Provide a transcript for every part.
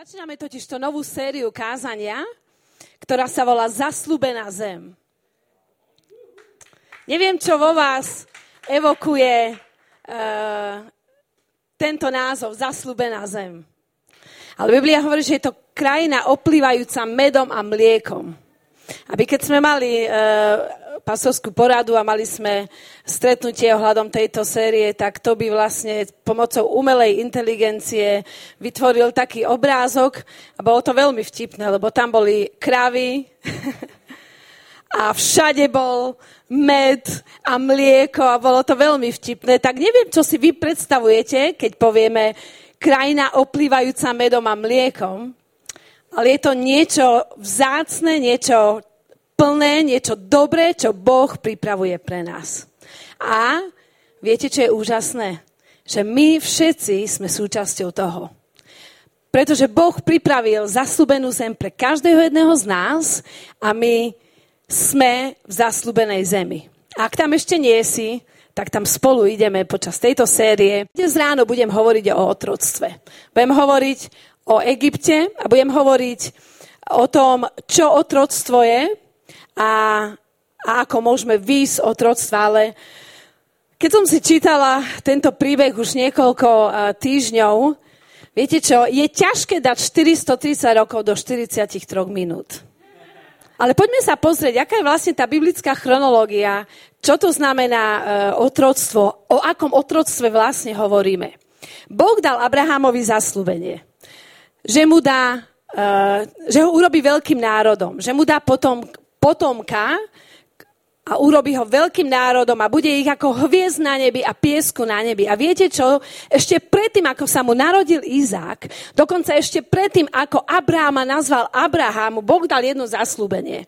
Začíname totiž to novú sériu kázania, ktorá sa volá Zaslúbená zem. Neviem, čo vo vás evokuje uh, tento názov Zaslúbená zem. Ale Biblia hovorí, že je to krajina oplývajúca medom a mliekom. Aby keď sme mali uh, pastorskú poradu a mali sme stretnutie ohľadom tejto série, tak to by vlastne pomocou umelej inteligencie vytvoril taký obrázok a bolo to veľmi vtipné, lebo tam boli kravy a všade bol med a mlieko a bolo to veľmi vtipné. Tak neviem, čo si vy predstavujete, keď povieme krajina oplývajúca medom a mliekom, ale je to niečo vzácne, niečo plné, niečo dobré, čo Boh pripravuje pre nás. A viete, čo je úžasné? Že my všetci sme súčasťou toho. Pretože Boh pripravil zaslúbenú zem pre každého jedného z nás a my sme v zaslúbenej zemi. A ak tam ešte nie si, tak tam spolu ideme počas tejto série. Dnes ráno budem hovoriť o otroctve. Budem hovoriť o Egypte a budem hovoriť o tom, čo otroctvo je, a, a ako môžeme výjsť od rodstva, ale keď som si čítala tento príbeh už niekoľko uh, týždňov, viete čo, je ťažké dať 430 rokov do 43 minút. Ale poďme sa pozrieť, aká je vlastne tá biblická chronológia, čo to znamená uh, otroctvo, o akom otroctve vlastne hovoríme. Boh dal Abrahamovi zaslúbenie, že mu dá, uh, že ho urobí veľkým národom, že mu dá potom potomka a urobí ho veľkým národom a bude ich ako hviezd na nebi a piesku na nebi. A viete čo? Ešte predtým, ako sa mu narodil Izák, dokonca ešte predtým, ako Abráma nazval Abrahamu, Boh dal jedno zaslúbenie.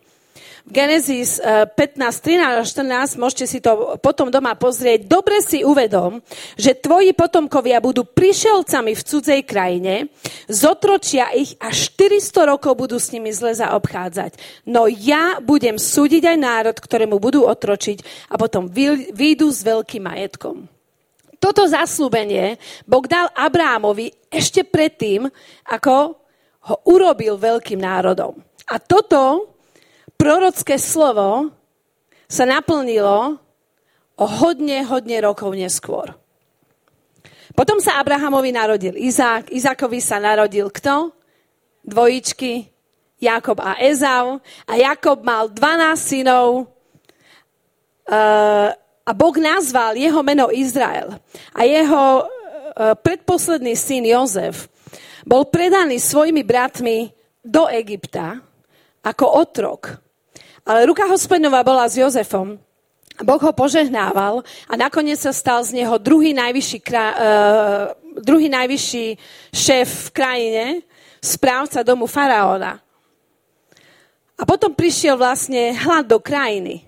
V Genesis 15, 13 a 14, môžete si to potom doma pozrieť, dobre si uvedom, že tvoji potomkovia budú prišelcami v cudzej krajine, zotročia ich a 400 rokov budú s nimi zle zaobchádzať. No ja budem súdiť aj národ, ktorému budú otročiť a potom výjdu s veľkým majetkom. Toto zaslúbenie Boh dal Abrámovi ešte predtým, ako ho urobil veľkým národom. A toto prorocké slovo sa naplnilo o hodne, hodne rokov neskôr. Potom sa Abrahamovi narodil Izák, Izákovi sa narodil kto? Dvojičky, Jakob a Ezau. A Jakob mal 12 synov uh, a Boh nazval jeho meno Izrael. A jeho uh, predposledný syn Jozef bol predaný svojimi bratmi do Egypta ako otrok. Ale ruka hospodinova bola s Jozefom. Boh ho požehnával a nakoniec sa stal z neho druhý najvyšší, uh, druhý najvyšší šéf v krajine, správca domu faraóna. A potom prišiel vlastne hlad do krajiny.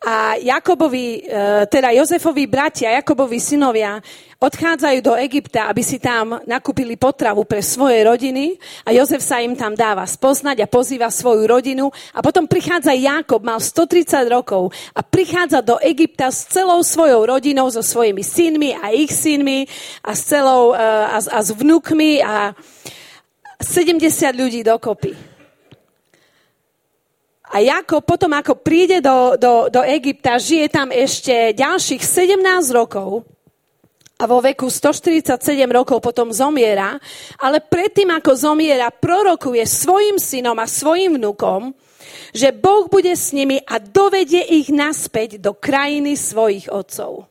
A Jakobovi, e, teda Jozefovi bratia, Jakobovi synovia odchádzajú do Egypta, aby si tam nakúpili potravu pre svoje rodiny a Jozef sa im tam dáva spoznať a pozýva svoju rodinu a potom prichádza Jakob, mal 130 rokov a prichádza do Egypta s celou svojou rodinou, so svojimi synmi a ich synmi a s celou e, a, a s vnúkmi a 70 ľudí dokopy. A Jakob potom, ako príde do, do, do Egypta, žije tam ešte ďalších 17 rokov a vo veku 147 rokov potom zomiera, ale predtým, ako zomiera, prorokuje svojim synom a svojim vnukom, že Boh bude s nimi a dovedie ich naspäť do krajiny svojich otcov.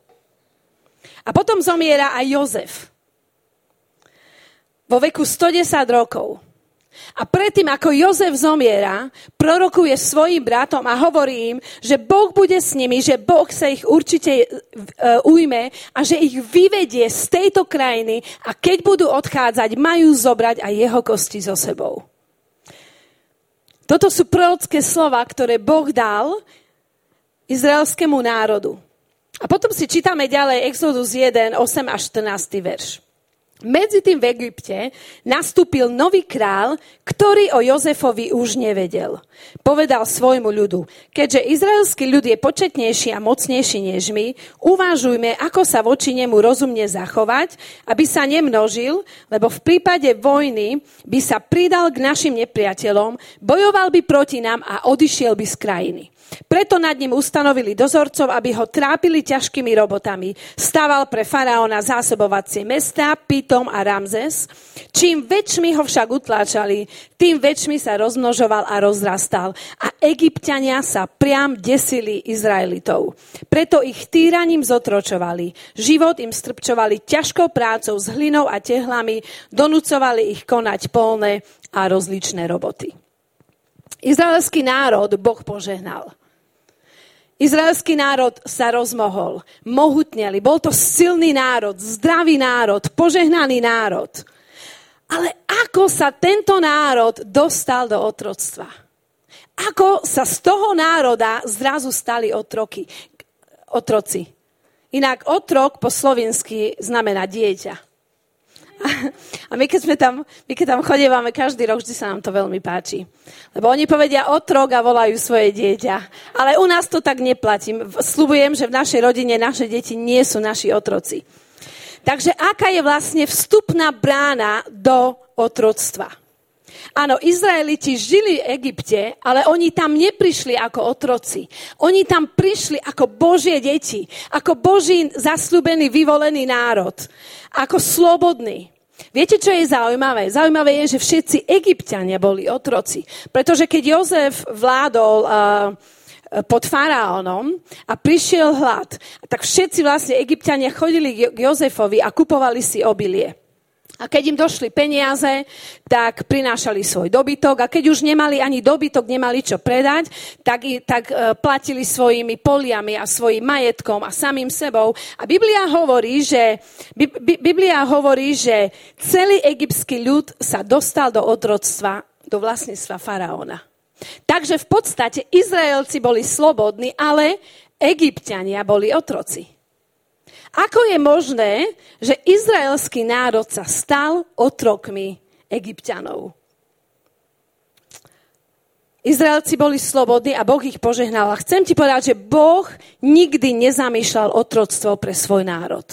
A potom zomiera aj Jozef. Vo veku 110 rokov. A predtým, ako Jozef zomiera, prorokuje svojim bratom a hovorí im, že Boh bude s nimi, že Boh sa ich určite uh, ujme a že ich vyvedie z tejto krajiny a keď budú odchádzať, majú zobrať aj jeho kosti so sebou. Toto sú prorocké slova, ktoré Boh dal izraelskému národu. A potom si čítame ďalej Exodus 1, 8 až 14 verš. Medzi tým v Egypte nastúpil nový král, ktorý o Jozefovi už nevedel. Povedal svojmu ľudu, keďže izraelský ľud je početnejší a mocnejší než my, uvážujme, ako sa voči nemu rozumne zachovať, aby sa nemnožil, lebo v prípade vojny by sa pridal k našim nepriateľom, bojoval by proti nám a odišiel by z krajiny. Preto nad ním ustanovili dozorcov, aby ho trápili ťažkými robotami. Stával pre faraóna zásobovacie mesta, Pitom a Ramzes. Čím väčšmi ho však utláčali, tým väčšmi sa rozmnožoval a rozrastal. A egyptiania sa priam desili Izraelitov. Preto ich týraním zotročovali. Život im strpčovali ťažkou prácou s hlinou a tehlami, donúcovali ich konať polné a rozličné roboty. Izraelský národ Boh požehnal. Izraelský národ sa rozmohol, mohutneli. Bol to silný národ, zdravý národ, požehnaný národ. Ale ako sa tento národ dostal do otroctva? Ako sa z toho národa zrazu stali otroky, otroci? Inak otrok po slovensky znamená dieťa. A my keď, sme tam, my keď tam chodívame každý rok, vždy sa nám to veľmi páči. Lebo oni povedia otrok a volajú svoje dieťa. Ale u nás to tak neplatí. Slubujem, že v našej rodine naše deti nie sú naši otroci. Takže aká je vlastne vstupná brána do otroctva? Áno, Izraeliti žili v Egypte, ale oni tam neprišli ako otroci. Oni tam prišli ako Božie deti, ako Boží zasľúbený, vyvolený národ, ako slobodný. Viete, čo je zaujímavé? Zaujímavé je, že všetci egyptiania boli otroci. Pretože keď Jozef vládol uh, pod faraónom a prišiel hlad, tak všetci vlastne egyptiania chodili k Jozefovi a kupovali si obilie. A keď im došli peniaze, tak prinášali svoj dobytok a keď už nemali ani dobytok, nemali čo predať, tak, tak e, platili svojimi poliami a svojim majetkom a samým sebou. A Biblia hovorí, že, Biblia hovorí, že celý egyptský ľud sa dostal do otroctva, do vlastníctva faraóna. Takže v podstate Izraelci boli slobodní, ale egyptiania boli otroci. Ako je možné, že izraelský národ sa stal otrokmi egyptianov? Izraelci boli slobodní a Boh ich požehnal. A chcem ti povedať, že Boh nikdy nezamýšľal otroctvo pre svoj národ.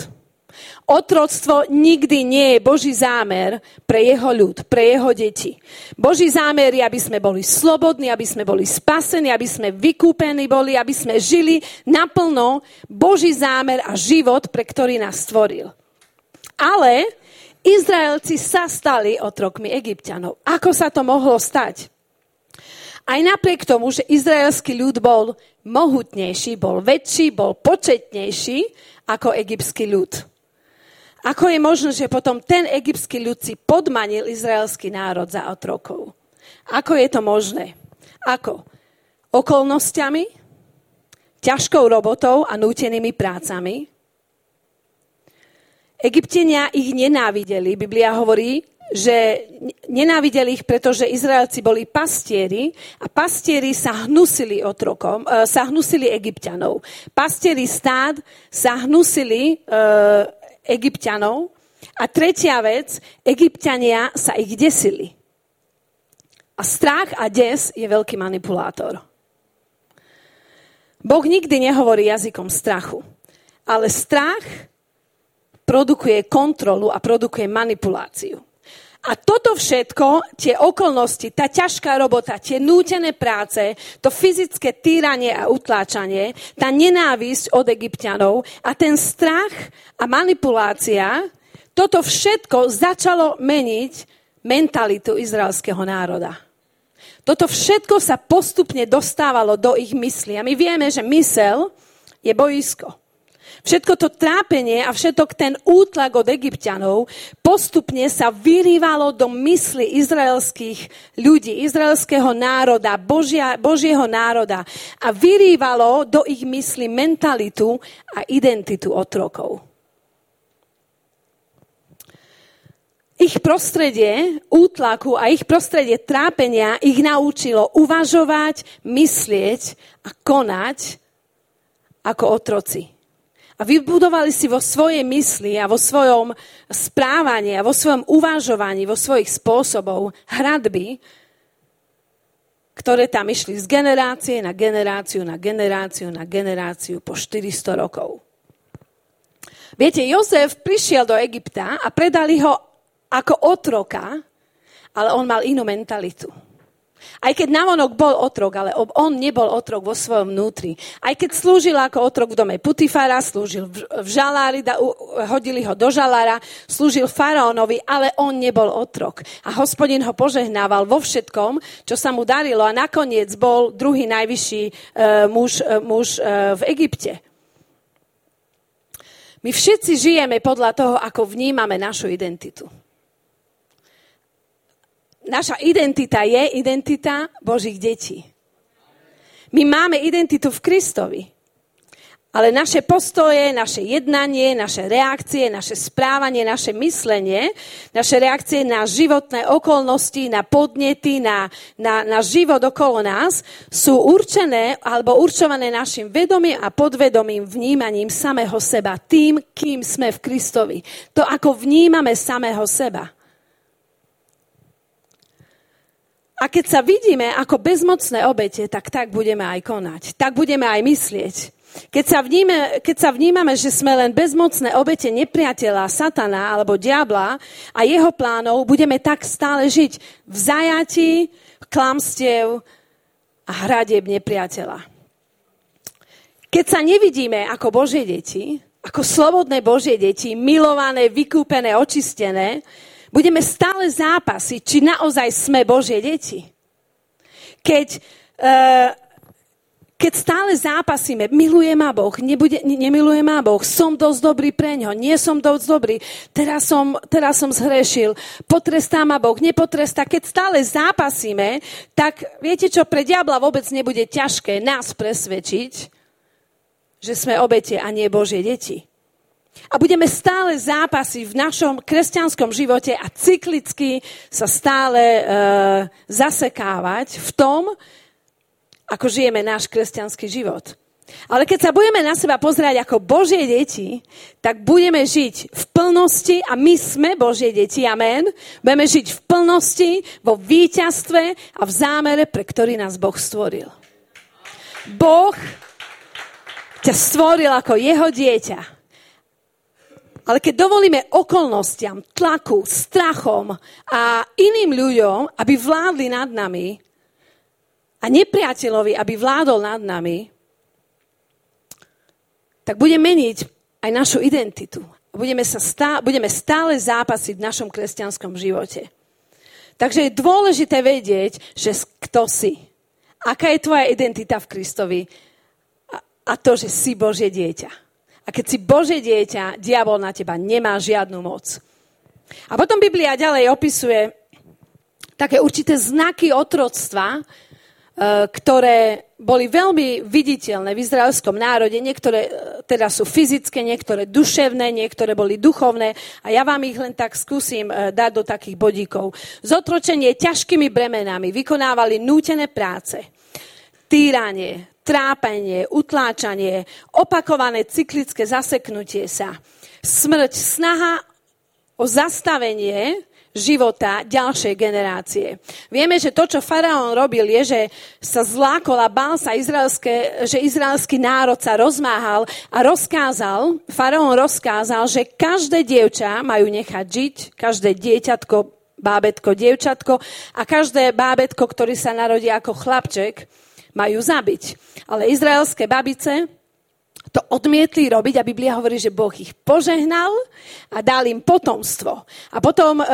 Otroctvo nikdy nie je Boží zámer pre jeho ľud, pre jeho deti. Boží zámer je, aby sme boli slobodní, aby sme boli spasení, aby sme vykúpení boli, aby sme žili naplno Boží zámer a život, pre ktorý nás stvoril. Ale Izraelci sa stali otrokmi egyptianov. Ako sa to mohlo stať? Aj napriek tomu, že izraelský ľud bol mohutnejší, bol väčší, bol početnejší ako egyptský ľud. Ako je možné, že potom ten egyptský ľud si podmanil izraelský národ za otrokov? Ako je to možné? Ako? Okolnostiami? Ťažkou robotou a nútenými prácami? Egyptiania ich nenávideli. Biblia hovorí, že nenávideli ich, pretože Izraelci boli pastieri a pastieri sa hnusili otrokom, e, sa hnusili egyptianov. Pastieri stád sa hnusili e, egyptianov. A tretia vec, egyptiania sa ich desili. A strach a des je veľký manipulátor. Boh nikdy nehovorí jazykom strachu, ale strach produkuje kontrolu a produkuje manipuláciu. A toto všetko, tie okolnosti, tá ťažká robota, tie nútené práce, to fyzické týranie a utláčanie, tá nenávisť od egyptianov a ten strach a manipulácia, toto všetko začalo meniť mentalitu izraelského národa. Toto všetko sa postupne dostávalo do ich mysli. A my vieme, že mysel je boisko. Všetko to trápenie a všetok ten útlak od egyptianov postupne sa vyrývalo do mysli izraelských ľudí, izraelského národa, Božia, Božieho národa a vyrývalo do ich mysli mentalitu a identitu otrokov. Ich prostredie útlaku a ich prostredie trápenia ich naučilo uvažovať, myslieť a konať ako otroci. A vybudovali si vo svojej mysli a vo svojom správaní a vo svojom uvažovaní, vo svojich spôsobov hradby, ktoré tam išli z generácie na generáciu, na generáciu, na generáciu po 400 rokov. Viete, Jozef prišiel do Egypta a predali ho ako otroka, ale on mal inú mentalitu. Aj keď navonok bol otrok, ale on nebol otrok vo svojom vnútri. Aj keď slúžil ako otrok v dome Putifara, slúžil v žalári, hodili ho do žalára, slúžil faraónovi, ale on nebol otrok. A hospodin ho požehnával vo všetkom, čo sa mu darilo a nakoniec bol druhý najvyšší uh, muž, uh, muž uh, v Egypte. My všetci žijeme podľa toho, ako vnímame našu identitu naša identita je identita Božích detí. My máme identitu v Kristovi. Ale naše postoje, naše jednanie, naše reakcie, naše správanie, naše myslenie, naše reakcie na životné okolnosti, na podnety, na, na, na život okolo nás sú určené alebo určované našim vedomým a podvedomým vnímaním samého seba, tým, kým sme v Kristovi. To, ako vnímame samého seba. A keď sa vidíme ako bezmocné obete, tak tak budeme aj konať. Tak budeme aj myslieť. Keď sa, vníme, keď sa vnímame, že sme len bezmocné obete nepriateľa, satana alebo diabla a jeho plánov, budeme tak stále žiť v zajati, klamstiev a hradeb nepriateľa. Keď sa nevidíme ako Božie deti, ako slobodné Božie deti, milované, vykúpené, očistené, budeme stále zápasiť, či naozaj sme Božie deti. Keď, uh, keď stále zápasíme, miluje ma Boh, nebude, nemiluje ma Boh, som dosť dobrý pre ňo, nie som dosť dobrý, teraz som, teraz som zhrešil, potrestá ma Boh, nepotrestá. Keď stále zápasíme, tak viete čo, pre diabla vôbec nebude ťažké nás presvedčiť, že sme obete a nie Božie deti. A budeme stále zápasiť v našom kresťanskom živote a cyklicky sa stále e, zasekávať v tom, ako žijeme náš kresťanský život. Ale keď sa budeme na seba pozerať ako Božie deti, tak budeme žiť v plnosti a my sme Božie deti, amen. Budeme žiť v plnosti, vo víťazstve a v zámere, pre ktorý nás Boh stvoril. Boh ťa stvoril ako jeho dieťa. Ale keď dovolíme okolnostiam, tlaku, strachom a iným ľuďom, aby vládli nad nami a nepriateľovi, aby vládol nad nami, tak bude meniť aj našu identitu. Budeme, sa stá, budeme stále zápasiť v našom kresťanskom živote. Takže je dôležité vedieť, že kto si. Aká je tvoja identita v Kristovi a, to, že si Božie dieťa. A keď si Bože dieťa, diabol na teba nemá žiadnu moc. A potom Biblia ďalej opisuje také určité znaky otroctva, e, ktoré boli veľmi viditeľné v izraelskom národe. Niektoré e, teda sú fyzické, niektoré duševné, niektoré boli duchovné. A ja vám ich len tak skúsim e, dať do takých bodíkov. Zotročenie ťažkými bremenami vykonávali nútené práce, týranie, trápenie, utláčanie, opakované cyklické zaseknutie sa, smrť, snaha o zastavenie života ďalšej generácie. Vieme, že to, čo faraón robil, je, že sa zlákol a bál sa, izraelské, že izraelský národ sa rozmáhal a rozkázal, faraón rozkázal, že každé dievča majú nechať žiť, každé dieťatko, bábetko, dievčatko a každé bábetko, ktorý sa narodí ako chlapček, majú zabiť. Ale izraelské babice to odmietli robiť a Biblia hovorí, že Boh ich požehnal a dal im potomstvo. A potom, e,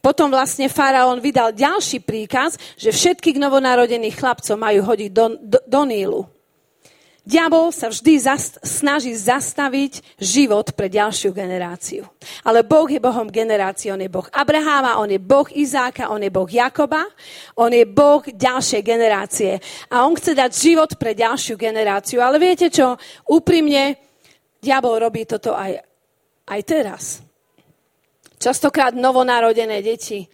potom vlastne faraón vydal ďalší príkaz, že všetkých novonarodených chlapcov majú hodiť do, do, do Nílu. Diabol sa vždy zast- snaží zastaviť život pre ďalšiu generáciu. Ale Boh je Bohom generácií. On je Boh Abraháma, on je Boh Izáka, on je Boh Jakoba, on je Boh ďalšej generácie. A on chce dať život pre ďalšiu generáciu. Ale viete čo? Úprimne, diabol robí toto aj, aj teraz. Častokrát novonarodené deti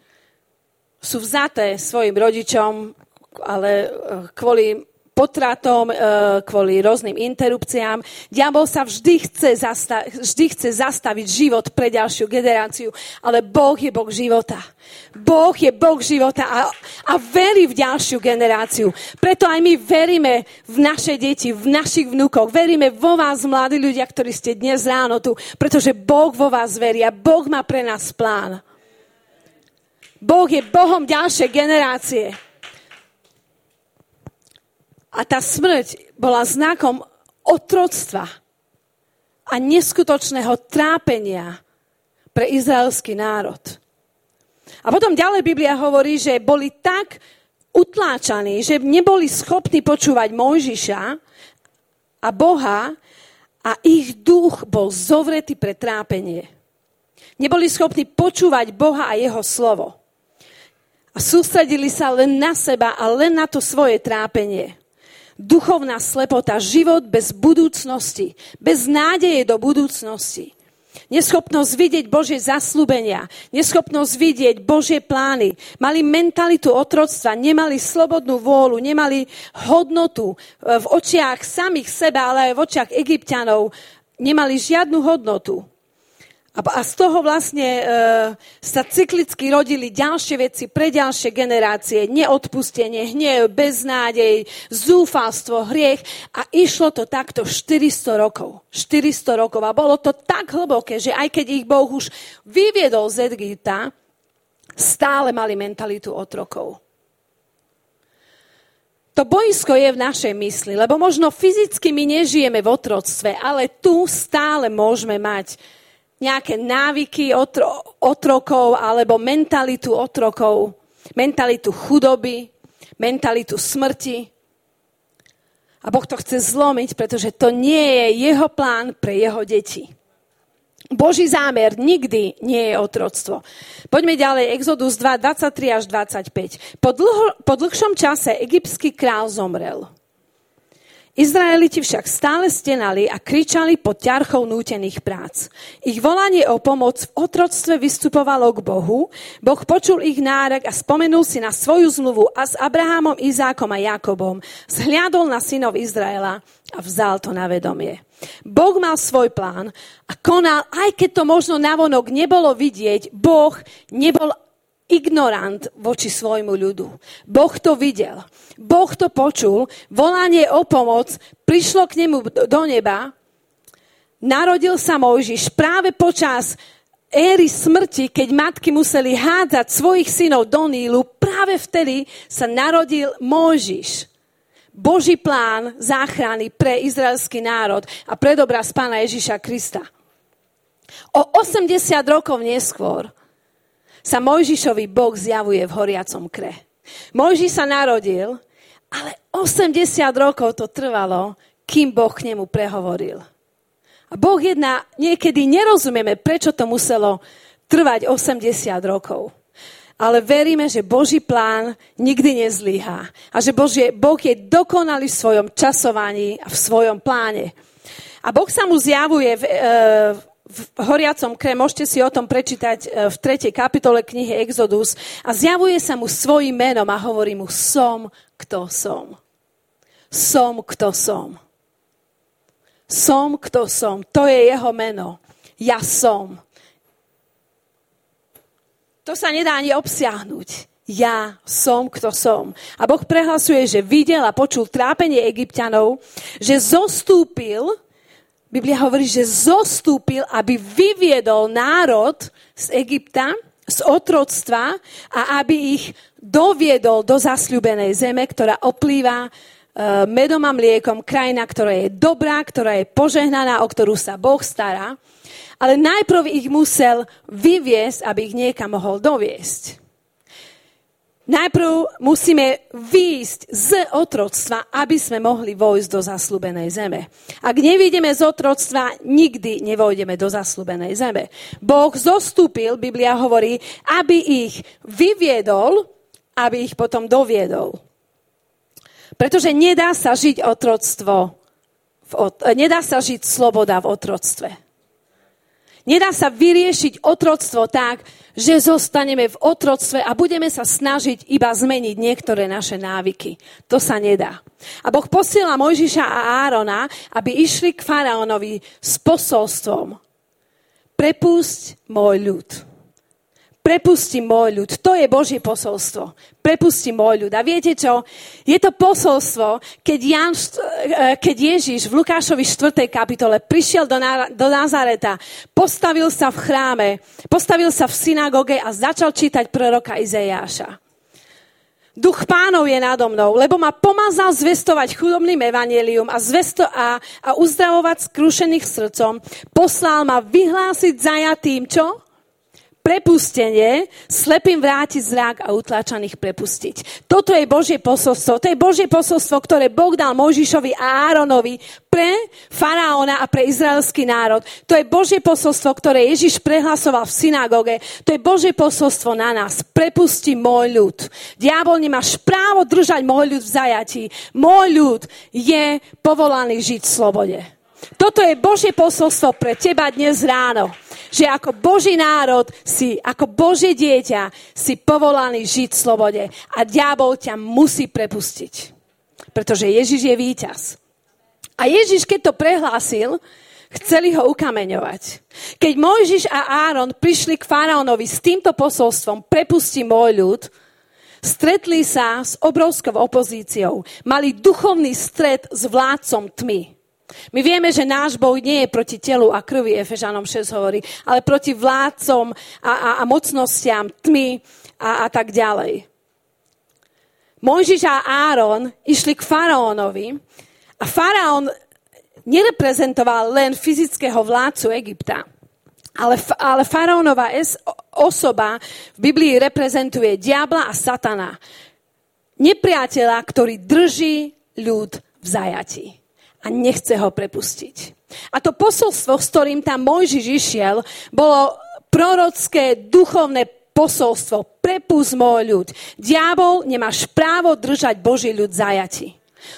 sú vzaté svojim rodičom, ale eh, kvôli potratom, e, kvôli rôznym interrupciám. Diabol sa vždy chce, zasta- vždy chce zastaviť život pre ďalšiu generáciu, ale Boh je Boh života. Boh je Boh života a, a verí v ďalšiu generáciu. Preto aj my veríme v naše deti, v našich vnúkoch. Veríme vo vás, mladí ľudia, ktorí ste dnes ráno tu, pretože Boh vo vás verí a Boh má pre nás plán. Boh je Bohom ďalšej generácie. A tá smrť bola znakom otroctva a neskutočného trápenia pre izraelský národ. A potom ďalej Biblia hovorí, že boli tak utláčaní, že neboli schopní počúvať Mojžiša a Boha a ich duch bol zovretý pre trápenie. Neboli schopní počúvať Boha a jeho slovo. A sústredili sa len na seba a len na to svoje trápenie duchovná slepota, život bez budúcnosti, bez nádeje do budúcnosti. Neschopnosť vidieť Božie zaslúbenia, neschopnosť vidieť Božie plány. Mali mentalitu otroctva, nemali slobodnú vôľu, nemali hodnotu v očiach samých seba, ale aj v očiach egyptianov. Nemali žiadnu hodnotu. A z toho vlastne e, sa cyklicky rodili ďalšie veci pre ďalšie generácie. Neodpustenie, hnev, beznádej, zúfalstvo, hriech. A išlo to takto 400 rokov. 400 rokov. A bolo to tak hlboké, že aj keď ich Boh už vyviedol z Egypta, stále mali mentalitu otrokov. To boisko je v našej mysli, lebo možno fyzicky my nežijeme v otroctve, ale tu stále môžeme mať nejaké návyky otro, otrokov alebo mentalitu otrokov, mentalitu chudoby, mentalitu smrti. A Boh to chce zlomiť, pretože to nie je jeho plán pre jeho deti. Boží zámer nikdy nie je otroctvo. Poďme ďalej, Exodus 2, 23 až 25. Po, dlho, po dlhšom čase egyptský král zomrel. Izraeliti však stále stenali a kričali pod ťarchou nútených prác. Ich volanie o pomoc v otroctve vystupovalo k Bohu. Boh počul ich nárek a spomenul si na svoju zmluvu a s Abrahamom, Izákom a Jakobom. Zhliadol na synov Izraela a vzal to na vedomie. Boh mal svoj plán a konal, aj keď to možno navonok nebolo vidieť, Boh nebol ignorant voči svojmu ľudu. Boh to videl. Boh to počul. Volanie o pomoc prišlo k nemu do neba. Narodil sa Mojžiš práve počas éry smrti, keď matky museli hádzať svojich synov do Nílu, práve vtedy sa narodil Mojžiš. Boží plán záchrany pre izraelský národ a predobraz pána Ježiša Krista. O 80 rokov neskôr sa Mojžišovi Boh zjavuje v horiacom kre. Mojžiš sa narodil, ale 80 rokov to trvalo, kým Boh k nemu prehovoril. A Boh jedna, niekedy nerozumieme, prečo to muselo trvať 80 rokov. Ale veríme, že Boží plán nikdy nezlyhá. A že Božie, Boh je dokonalý v svojom časovaní a v svojom pláne. A Boh sa mu zjavuje v, e, horiacom kre, môžete si o tom prečítať e, v 3. kapitole knihy Exodus a zjavuje sa mu svojim menom a hovorí mu som, kto som. Som, kto som. Som, kto som. To je jeho meno. Ja som. To sa nedá ani obsiahnuť. Ja som, kto som. A Boh prehlasuje, že videl a počul trápenie egyptianov, že zostúpil Biblia hovorí, že zostúpil, aby vyviedol národ z Egypta, z otroctva a aby ich doviedol do zasľubenej zeme, ktorá oplýva e, medom a mliekom, krajina, ktorá je dobrá, ktorá je požehnaná, o ktorú sa Boh stará. Ale najprv ich musel vyviesť, aby ich niekam mohol doviesť. Najprv musíme výjsť z otroctva, aby sme mohli vojsť do zaslúbenej zeme. Ak nevídeme z otroctva, nikdy nevojdeme do zaslúbenej zeme. Boh zostúpil, Biblia hovorí, aby ich vyviedol, aby ich potom doviedol. Pretože nedá sa žiť otroctvo, nedá sa žiť sloboda v otroctve. Nedá sa vyriešiť otroctvo tak, že zostaneme v otroctve a budeme sa snažiť iba zmeniť niektoré naše návyky. To sa nedá. A Boh posiela Mojžiša a Árona, aby išli k faraónovi s posolstvom. Prepusť môj ľud prepusti môj ľud. To je Božie posolstvo. Prepusti môj ľud. A viete čo? Je to posolstvo, keď, Jan, eh, keď Ježiš v Lukášovi 4. kapitole prišiel do, do Nazareta, postavil sa v chráme, postavil sa v synagóge a začal čítať proroka Izejáša. Duch pánov je nado mnou, lebo ma pomazal zvestovať chudobným evanelium a, zvesto a, a uzdravovať skrušených srdcom. Poslal ma vyhlásiť zajatým, čo? Prepustenie, slepým vrátiť zrak a utláčaných prepustiť. Toto je Božie posolstvo. To je Božie posolstvo, ktoré Boh dal Mojžišovi a Áronovi pre faraóna a pre izraelský národ. To je Božie posolstvo, ktoré Ježiš prehlasoval v synagóge. To je Božie posolstvo na nás. Prepusti môj ľud. Diabol nemáš právo držať môj ľud v zajatí. Môj ľud je povolaný žiť v slobode. Toto je Božie posolstvo pre teba dnes ráno že ako Boží národ si, ako Božie dieťa si povolaný žiť v slobode a diabol ťa musí prepustiť. Pretože Ježiš je víťaz. A Ježiš, keď to prehlásil, chceli ho ukameňovať. Keď Mojžiš a Áron prišli k faraónovi s týmto posolstvom, prepusti môj ľud, stretli sa s obrovskou opozíciou. Mali duchovný stret s vládcom tmy. My vieme, že náš Boh nie je proti telu a krvi, Efežanom 6 hovorí, ale proti vládcom a, a, a mocnostiam, tmy a, a tak ďalej. Mojžiš a Áron išli k faraónovi a faraón nereprezentoval len fyzického vládcu Egypta, ale, ale faraónová osoba v Biblii reprezentuje diabla a satana. Nepriateľa, ktorý drží ľud v zajati a nechce ho prepustiť. A to posolstvo, s ktorým tam Mojžiš išiel, bolo prorocké, duchovné posolstvo. Prepust môj ľud. Diabol, nemáš právo držať Boží ľud zajati.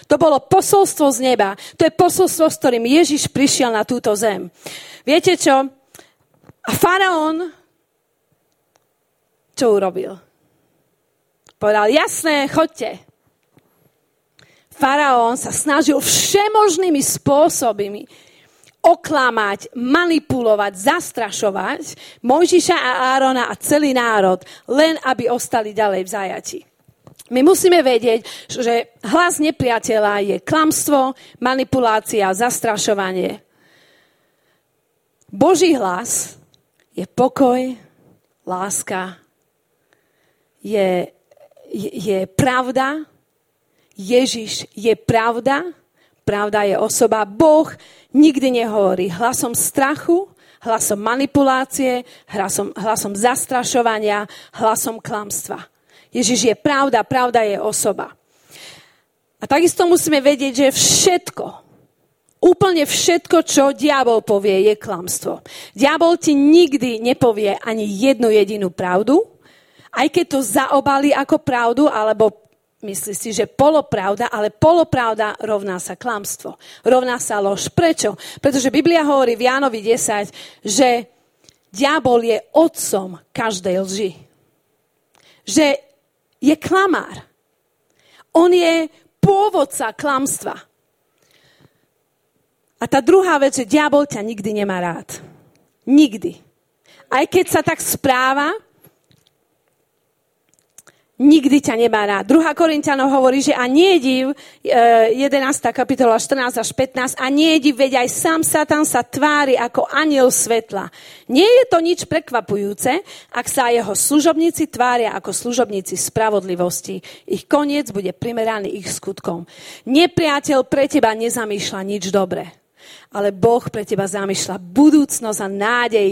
To bolo posolstvo z neba. To je posolstvo, s ktorým Ježiš prišiel na túto zem. Viete čo? A faraón čo urobil? Povedal, jasné, chodte. Faraón sa snažil všemožnými spôsobmi oklamať, manipulovať, zastrašovať Mojžiša a Árona a celý národ, len aby ostali ďalej v zajati. My musíme vedieť, že hlas nepriateľa je klamstvo, manipulácia, zastrašovanie. Boží hlas je pokoj, láska, je, je, je pravda, Ježiš je pravda, pravda je osoba. Boh nikdy nehovorí hlasom strachu, hlasom manipulácie, hlasom, hlasom zastrašovania, hlasom klamstva. Ježiš je pravda, pravda je osoba. A takisto musíme vedieť, že všetko, úplne všetko, čo diabol povie, je klamstvo. Diabol ti nikdy nepovie ani jednu jedinú pravdu, aj keď to zaobali ako pravdu, alebo myslí si, že polopravda, ale polopravda rovná sa klamstvo. Rovná sa lož. Prečo? Pretože Biblia hovorí v Jánovi 10, že diabol je otcom každej lži. Že je klamár. On je pôvodca klamstva. A tá druhá vec, že diabol ťa nikdy nemá rád. Nikdy. Aj keď sa tak správa, nikdy ťa nemá rád. 2. Korintianov hovorí, že a nie div, 11. E, kapitola 14 až 15, a nie je div, veď aj sám Satan sa tvári ako aniel svetla. Nie je to nič prekvapujúce, ak sa jeho služobníci tvária ako služobníci spravodlivosti. Ich koniec bude primeraný ich skutkom. Nepriateľ pre teba nezamýšľa nič dobré, ale Boh pre teba zamýšľa budúcnosť a nádej,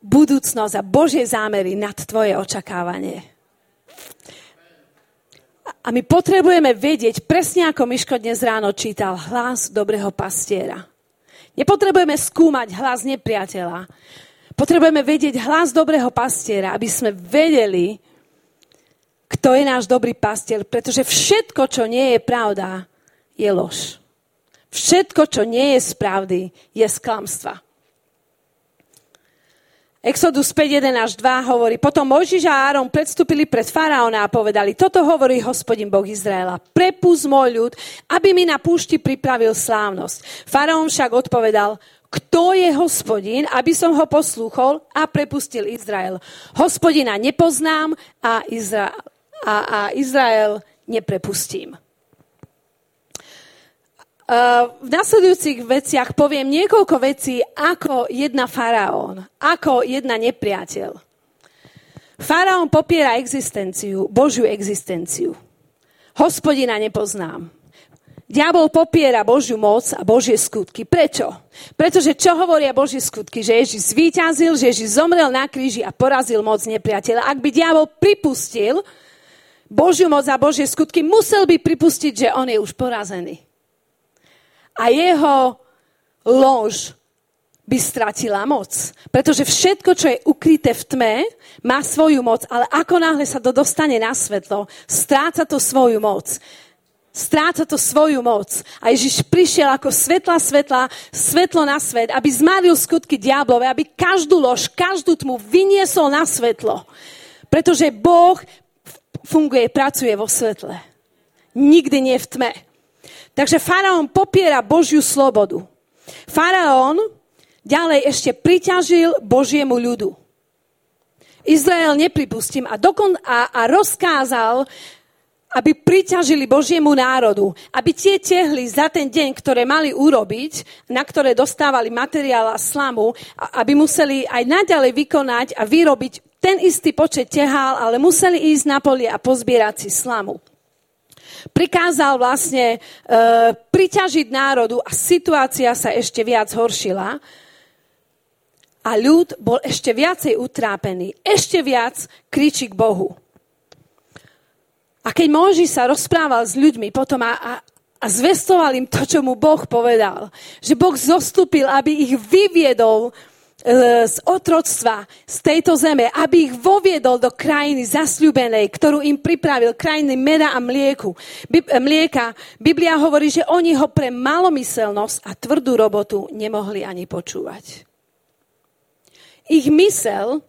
budúcnosť a Božie zámery nad tvoje očakávanie. A my potrebujeme vedieť, presne ako Miško dnes ráno čítal, hlas dobrého pastiera. Nepotrebujeme skúmať hlas nepriateľa. Potrebujeme vedieť hlas dobrého pastiera, aby sme vedeli, kto je náš dobrý pastier, pretože všetko, čo nie je pravda, je lož. Všetko, čo nie je z pravdy, je z klamstva. Exodus 5, 1 až 2 hovorí, potom Mojžiš a Áron predstúpili pred faraóna a povedali, toto hovorí hospodin Boh Izraela, prepust môj ľud, aby mi na púšti pripravil slávnosť. Faraón však odpovedal, kto je hospodin, aby som ho poslúchol a prepustil Izrael. Hospodina nepoznám a, Izra- a, a Izrael neprepustím. V nasledujúcich veciach poviem niekoľko vecí, ako jedna faraón, ako jedna nepriateľ. Faraón popiera existenciu, Božiu existenciu. Hospodina nepoznám. Diabol popiera Božiu moc a Božie skutky. Prečo? Pretože čo hovoria Božie skutky? Že Ježiš zvíťazil, že Ježiš zomrel na kríži a porazil moc nepriateľa. Ak by diabol pripustil Božiu moc a Božie skutky, musel by pripustiť, že on je už porazený a jeho lož by stratila moc. Pretože všetko, čo je ukryté v tme, má svoju moc, ale ako náhle sa to dostane na svetlo, stráca to svoju moc. Stráca to svoju moc. A Ježiš prišiel ako svetla svetla, svetlo na svet, aby zmaril skutky diablové, aby každú lož, každú tmu vyniesol na svetlo. Pretože Boh funguje, pracuje vo svetle. Nikdy nie v tme. Takže faraón popiera Božiu slobodu. Faraón ďalej ešte priťažil Božiemu ľudu. Izrael nepripustím a, dokon, a, a rozkázal, aby priťažili Božiemu národu, aby tie tehly za ten deň, ktoré mali urobiť, na ktoré dostávali materiál a slamu, aby museli aj naďalej vykonať a vyrobiť ten istý počet tehál, ale museli ísť na poli a pozbierať si slamu prikázal vlastne e, priťažiť národu a situácia sa ešte viac horšila. A ľud bol ešte viacej utrápený, ešte viac kričí k Bohu. A keď Môži sa rozprával s ľuďmi potom a, a, a zvestoval im to, čo mu Boh povedal, že Boh zostúpil, aby ich vyviedol z otroctva, z tejto zeme, aby ich voviedol do krajiny zasľubenej, ktorú im pripravil, krajiny meda a mlieku, e, mlieka. Biblia hovorí, že oni ho pre malomyselnosť a tvrdú robotu nemohli ani počúvať. Ich mysel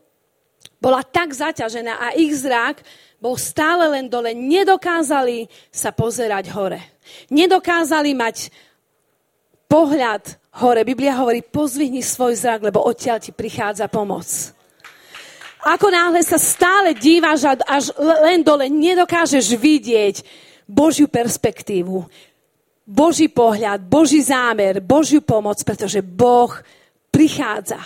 bola tak zaťažená a ich zrak bol stále len dole. Nedokázali sa pozerať hore. Nedokázali mať pohľad hore. Biblia hovorí, pozvihni svoj zrak, lebo odtiaľ ti prichádza pomoc. Ako náhle sa stále díváš až len dole, nedokážeš vidieť Božiu perspektívu, Boží pohľad, Boží zámer, Božiu pomoc, pretože Boh prichádza.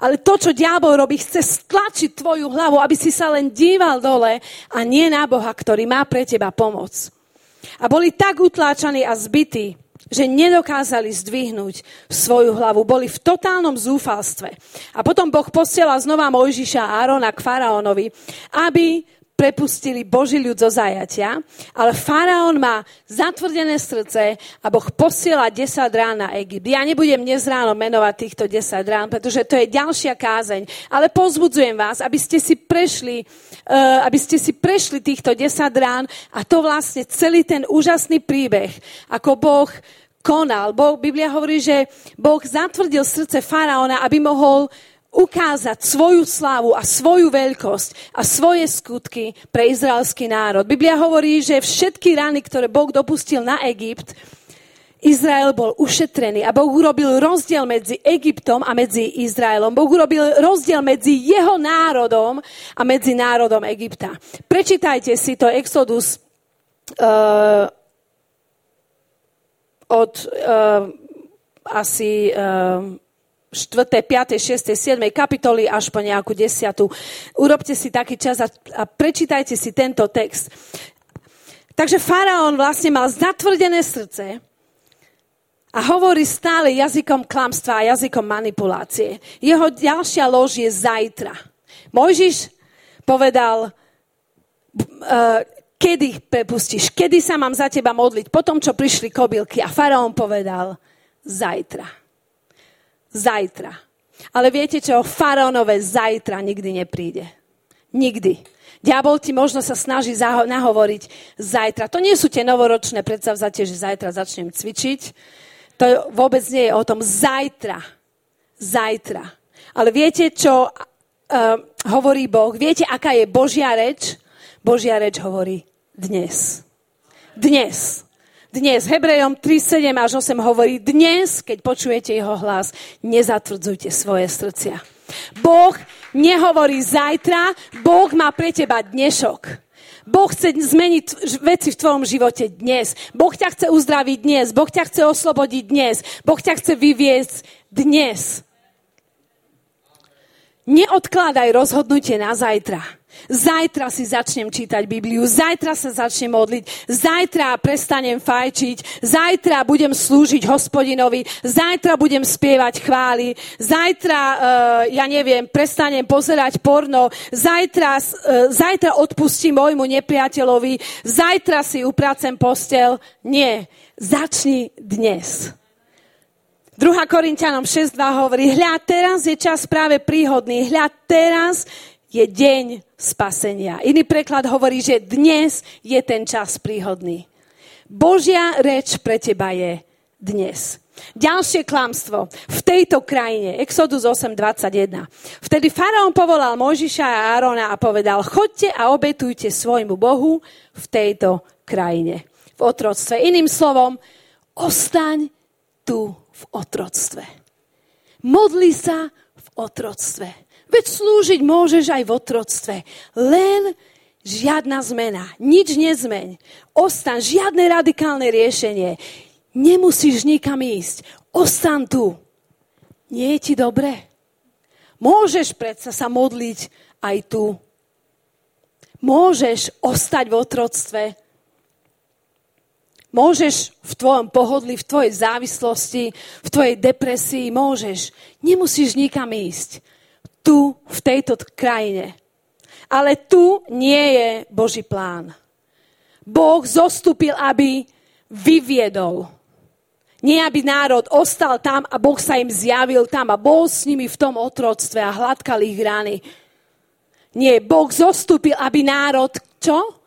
Ale to, čo diabol robí, chce stlačiť tvoju hlavu, aby si sa len díval dole a nie na Boha, ktorý má pre teba pomoc. A boli tak utláčaní a zbytí, že nedokázali zdvihnúť svoju hlavu. Boli v totálnom zúfalstve. A potom Boh posiela znova Mojžiša a Árona k faraónovi, aby prepustili Boží ľud zo zajatia, ale faraón má zatvrdené srdce a Boh posiela 10 rán na Egypt. Ja nebudem dnes ráno menovať týchto 10 rán, pretože to je ďalšia kázeň, ale pozbudzujem vás, aby ste si prešli, uh, aby ste si prešli týchto 10 rán a to vlastne celý ten úžasný príbeh, ako Boh konal. Boh, Biblia hovorí, že Boh zatvrdil srdce faraóna, aby mohol ukázať svoju slávu a svoju veľkosť a svoje skutky pre izraelský národ. Biblia hovorí, že všetky rany, ktoré Boh dopustil na Egypt, Izrael bol ušetrený a Boh urobil rozdiel medzi Egyptom a medzi Izraelom. Boh urobil rozdiel medzi jeho národom a medzi národom Egypta. Prečítajte si to Exodus uh, od uh, asi uh, 4., 5., 6., 7. kapitoly až po nejakú 10. Urobte si taký čas a, a prečítajte si tento text. Takže faraón vlastne mal zatvrdené srdce a hovorí stále jazykom klamstva a jazykom manipulácie. Jeho ďalšia lož je zajtra. Mojžiš povedal, uh, kedy prepustíš, kedy sa mám za teba modliť, po tom, čo prišli kobylky. A faraón povedal, zajtra zajtra. Ale viete čo, faraónové zajtra nikdy nepríde. Nikdy. Diabol ti možno sa snaží nahovoriť zajtra. To nie sú tie novoročné predsavzatie, že zajtra začnem cvičiť. To vôbec nie je o tom. Zajtra. Zajtra. Ale viete čo, uh, hovorí Boh. Viete, aká je Božia reč? Božia reč hovorí dnes. Dnes. Dnes. Hebrejom 3, 7 až 8 hovorí dnes, keď počujete jeho hlas, nezatvrdzujte svoje srdcia. Boh nehovorí zajtra, Boh má pre teba dnešok. Boh chce zmeniť veci v tvojom živote dnes. Boh ťa chce uzdraviť dnes. Boh ťa chce oslobodiť dnes. Boh ťa chce vyviesť dnes. Neodkladaj rozhodnutie na zajtra. Zajtra si začnem čítať Bibliu, zajtra sa začnem modliť, zajtra prestanem fajčiť, zajtra budem slúžiť hospodinovi, zajtra budem spievať chvály, zajtra, uh, ja neviem, prestanem pozerať porno, zajtra, uh, zajtra odpustím môjmu nepriateľovi, zajtra si upracem postel. Nie, začni dnes. 2. Korintianom 6.2 hovorí, hľa, teraz je čas práve príhodný, hľa, teraz je deň spasenia. Iný preklad hovorí, že dnes je ten čas príhodný. Božia reč pre teba je dnes. Ďalšie klamstvo. V tejto krajine, Exodus 8.21. Vtedy faraón povolal Mojžiša a Árona a povedal, chodte a obetujte svojmu Bohu v tejto krajine. V otroctve. Iným slovom, ostaň tu v otroctve. Modli sa v otroctve. Veď slúžiť môžeš aj v otroctve. Len žiadna zmena. Nič nezmeň. Ostan, žiadne radikálne riešenie. Nemusíš nikam ísť. Ostan tu. Nie je ti dobre? Môžeš predsa sa modliť aj tu. Môžeš ostať v otroctve. Môžeš v tvojom pohodli, v tvojej závislosti, v tvojej depresii, môžeš. Nemusíš nikam ísť tu, v tejto krajine. Ale tu nie je Boží plán. Boh zostúpil, aby vyviedol. Nie, aby národ ostal tam a Boh sa im zjavil tam a bol s nimi v tom otroctve a hladkal ich rany. Nie, Boh zostúpil, aby národ čo?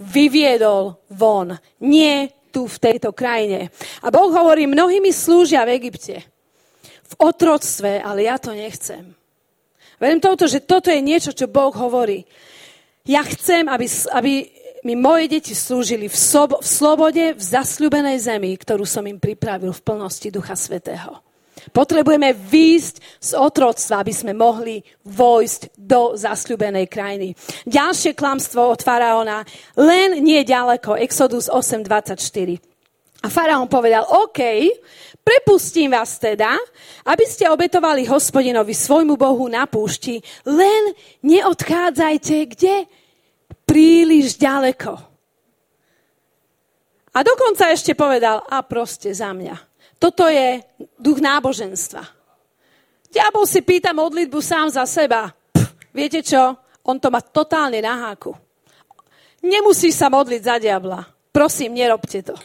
Vyviedol von. Nie tu v tejto krajine. A Boh hovorí, mnohí mi slúžia v Egypte. V otroctve, ale ja to nechcem. Verím toto, že toto je niečo, čo Boh hovorí. Ja chcem, aby, aby mi moje deti slúžili v, sob, v slobode, v zasľubenej zemi, ktorú som im pripravil v plnosti Ducha Svetého. Potrebujeme výjsť z otroctva, aby sme mohli vojsť do zasľubenej krajiny. Ďalšie klamstvo od faraóna, len nie ďaleko, Exodus 8.24. A faraón povedal, OK, Prepustím vás teda, aby ste obetovali hospodinovi svojmu Bohu na púšti, len neodchádzajte kde? Príliš ďaleko. A dokonca ešte povedal, a proste za mňa. Toto je duch náboženstva. Diabol si pýta modlitbu sám za seba. Pff, viete čo? On to má totálne na háku. Nemusíš sa modliť za diabla. Prosím, nerobte to.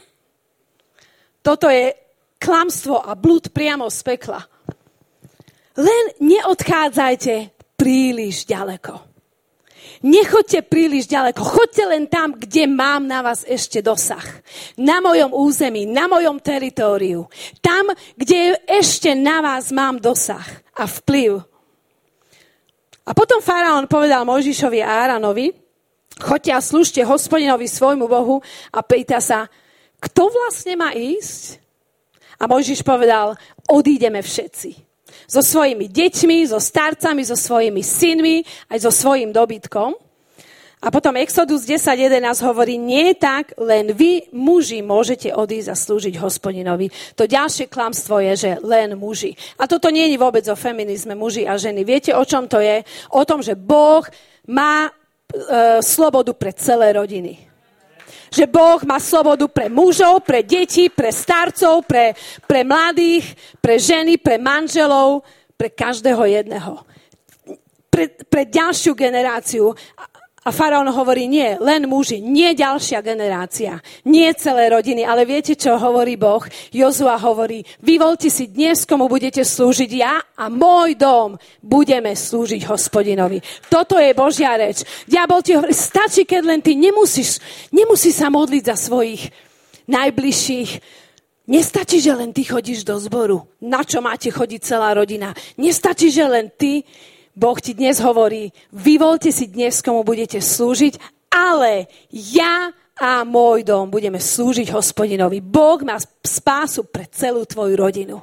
Toto je klamstvo a blúd priamo z pekla. Len neodchádzajte príliš ďaleko. Nechoďte príliš ďaleko. Choďte len tam, kde mám na vás ešte dosah. Na mojom území, na mojom teritóriu. Tam, kde ešte na vás mám dosah a vplyv. A potom faraón povedal Mojžišovi a Áranovi, choďte a slúžte hospodinovi svojmu Bohu a pýta sa, kto vlastne má ísť? A Mojžiš povedal, odídeme všetci. So svojimi deťmi, so starcami, so svojimi synmi, aj so svojim dobytkom. A potom Exodus 10.11 hovorí, nie tak, len vy, muži, môžete odísť a slúžiť hospodinovi. To ďalšie klamstvo je, že len muži. A toto nie je vôbec o feminizme muži a ženy. Viete, o čom to je? O tom, že Boh má e, slobodu pre celé rodiny že Boh má slobodu pre mužov, pre deti, pre starcov, pre, pre mladých, pre ženy, pre manželov, pre každého jedného. Pre, pre ďalšiu generáciu. A faraón hovorí, nie, len muži, nie ďalšia generácia, nie celé rodiny, ale viete, čo hovorí Boh? Jozua hovorí, vyvolte si dnes, komu budete slúžiť ja a môj dom budeme slúžiť hospodinovi. Toto je Božia reč. Diabol ti hovorí, stačí, keď len ty nemusíš, nemusíš sa modliť za svojich najbližších, Nestačí, že len ty chodíš do zboru. Na čo máte chodiť celá rodina? Nestačí, že len ty Boh ti dnes hovorí, vyvolte si dnes, komu budete slúžiť, ale ja a môj dom budeme slúžiť hospodinovi. Boh má spásu pre celú tvoju rodinu.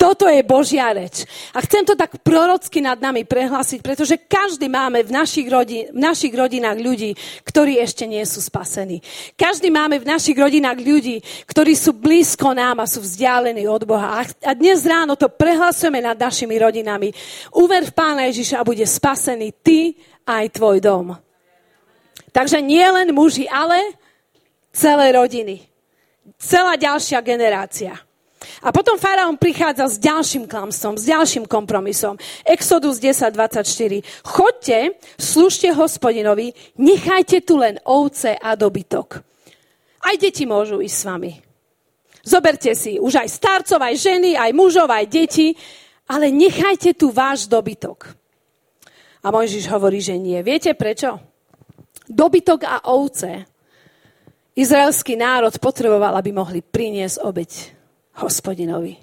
Toto je Božia reč. A chcem to tak prorocky nad nami prehlásiť, pretože každý máme v našich, rodin, v našich rodinách ľudí, ktorí ešte nie sú spasení. Každý máme v našich rodinách ľudí, ktorí sú blízko nám a sú vzdialení od Boha. A dnes ráno to prehlasujeme nad našimi rodinami. Uver v Pána Ježiša a bude spasený ty aj tvoj dom. Takže nie len muži, ale celé rodiny. Celá ďalšia generácia. A potom faraón prichádza s ďalším klamstvom, s ďalším kompromisom. Exodus 10.24. Chodte, slúžte hospodinovi, nechajte tu len ovce a dobytok. Aj deti môžu ísť s vami. Zoberte si už aj starcov, aj ženy, aj mužov, aj deti, ale nechajte tu váš dobytok. A Mojžiš hovorí, že nie. Viete prečo? Dobytok a ovce izraelský národ potreboval, aby mohli priniesť obeď hospodinovi.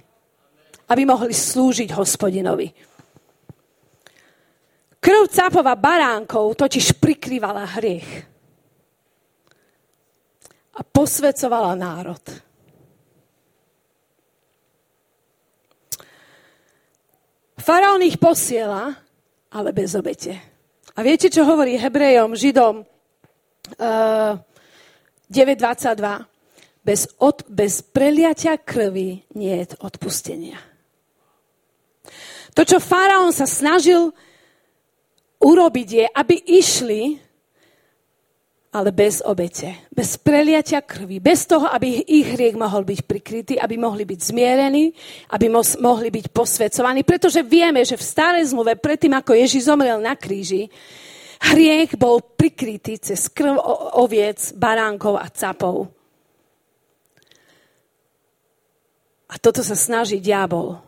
Aby mohli slúžiť hospodinovi. Krv cápova baránkov totiž prikrývala hriech. A posvecovala národ. Faraón ich posiela, ale bez obete. A viete, čo hovorí Hebrejom, Židom uh, 9.22? Bez, od, bez preliatia krvi nie je odpustenia. To, čo faraón sa snažil urobiť, je, aby išli, ale bez obete, bez preliatia krvi, bez toho, aby ich hriech mohol byť prikrytý, aby mohli byť zmierení, aby mohli byť posvedcovaní. Pretože vieme, že v starej zmluve, predtým ako Ježiš zomrel na kríži, hriech bol prikrytý cez krv oviec, baránkov a capov. A toto sa snaží diabol.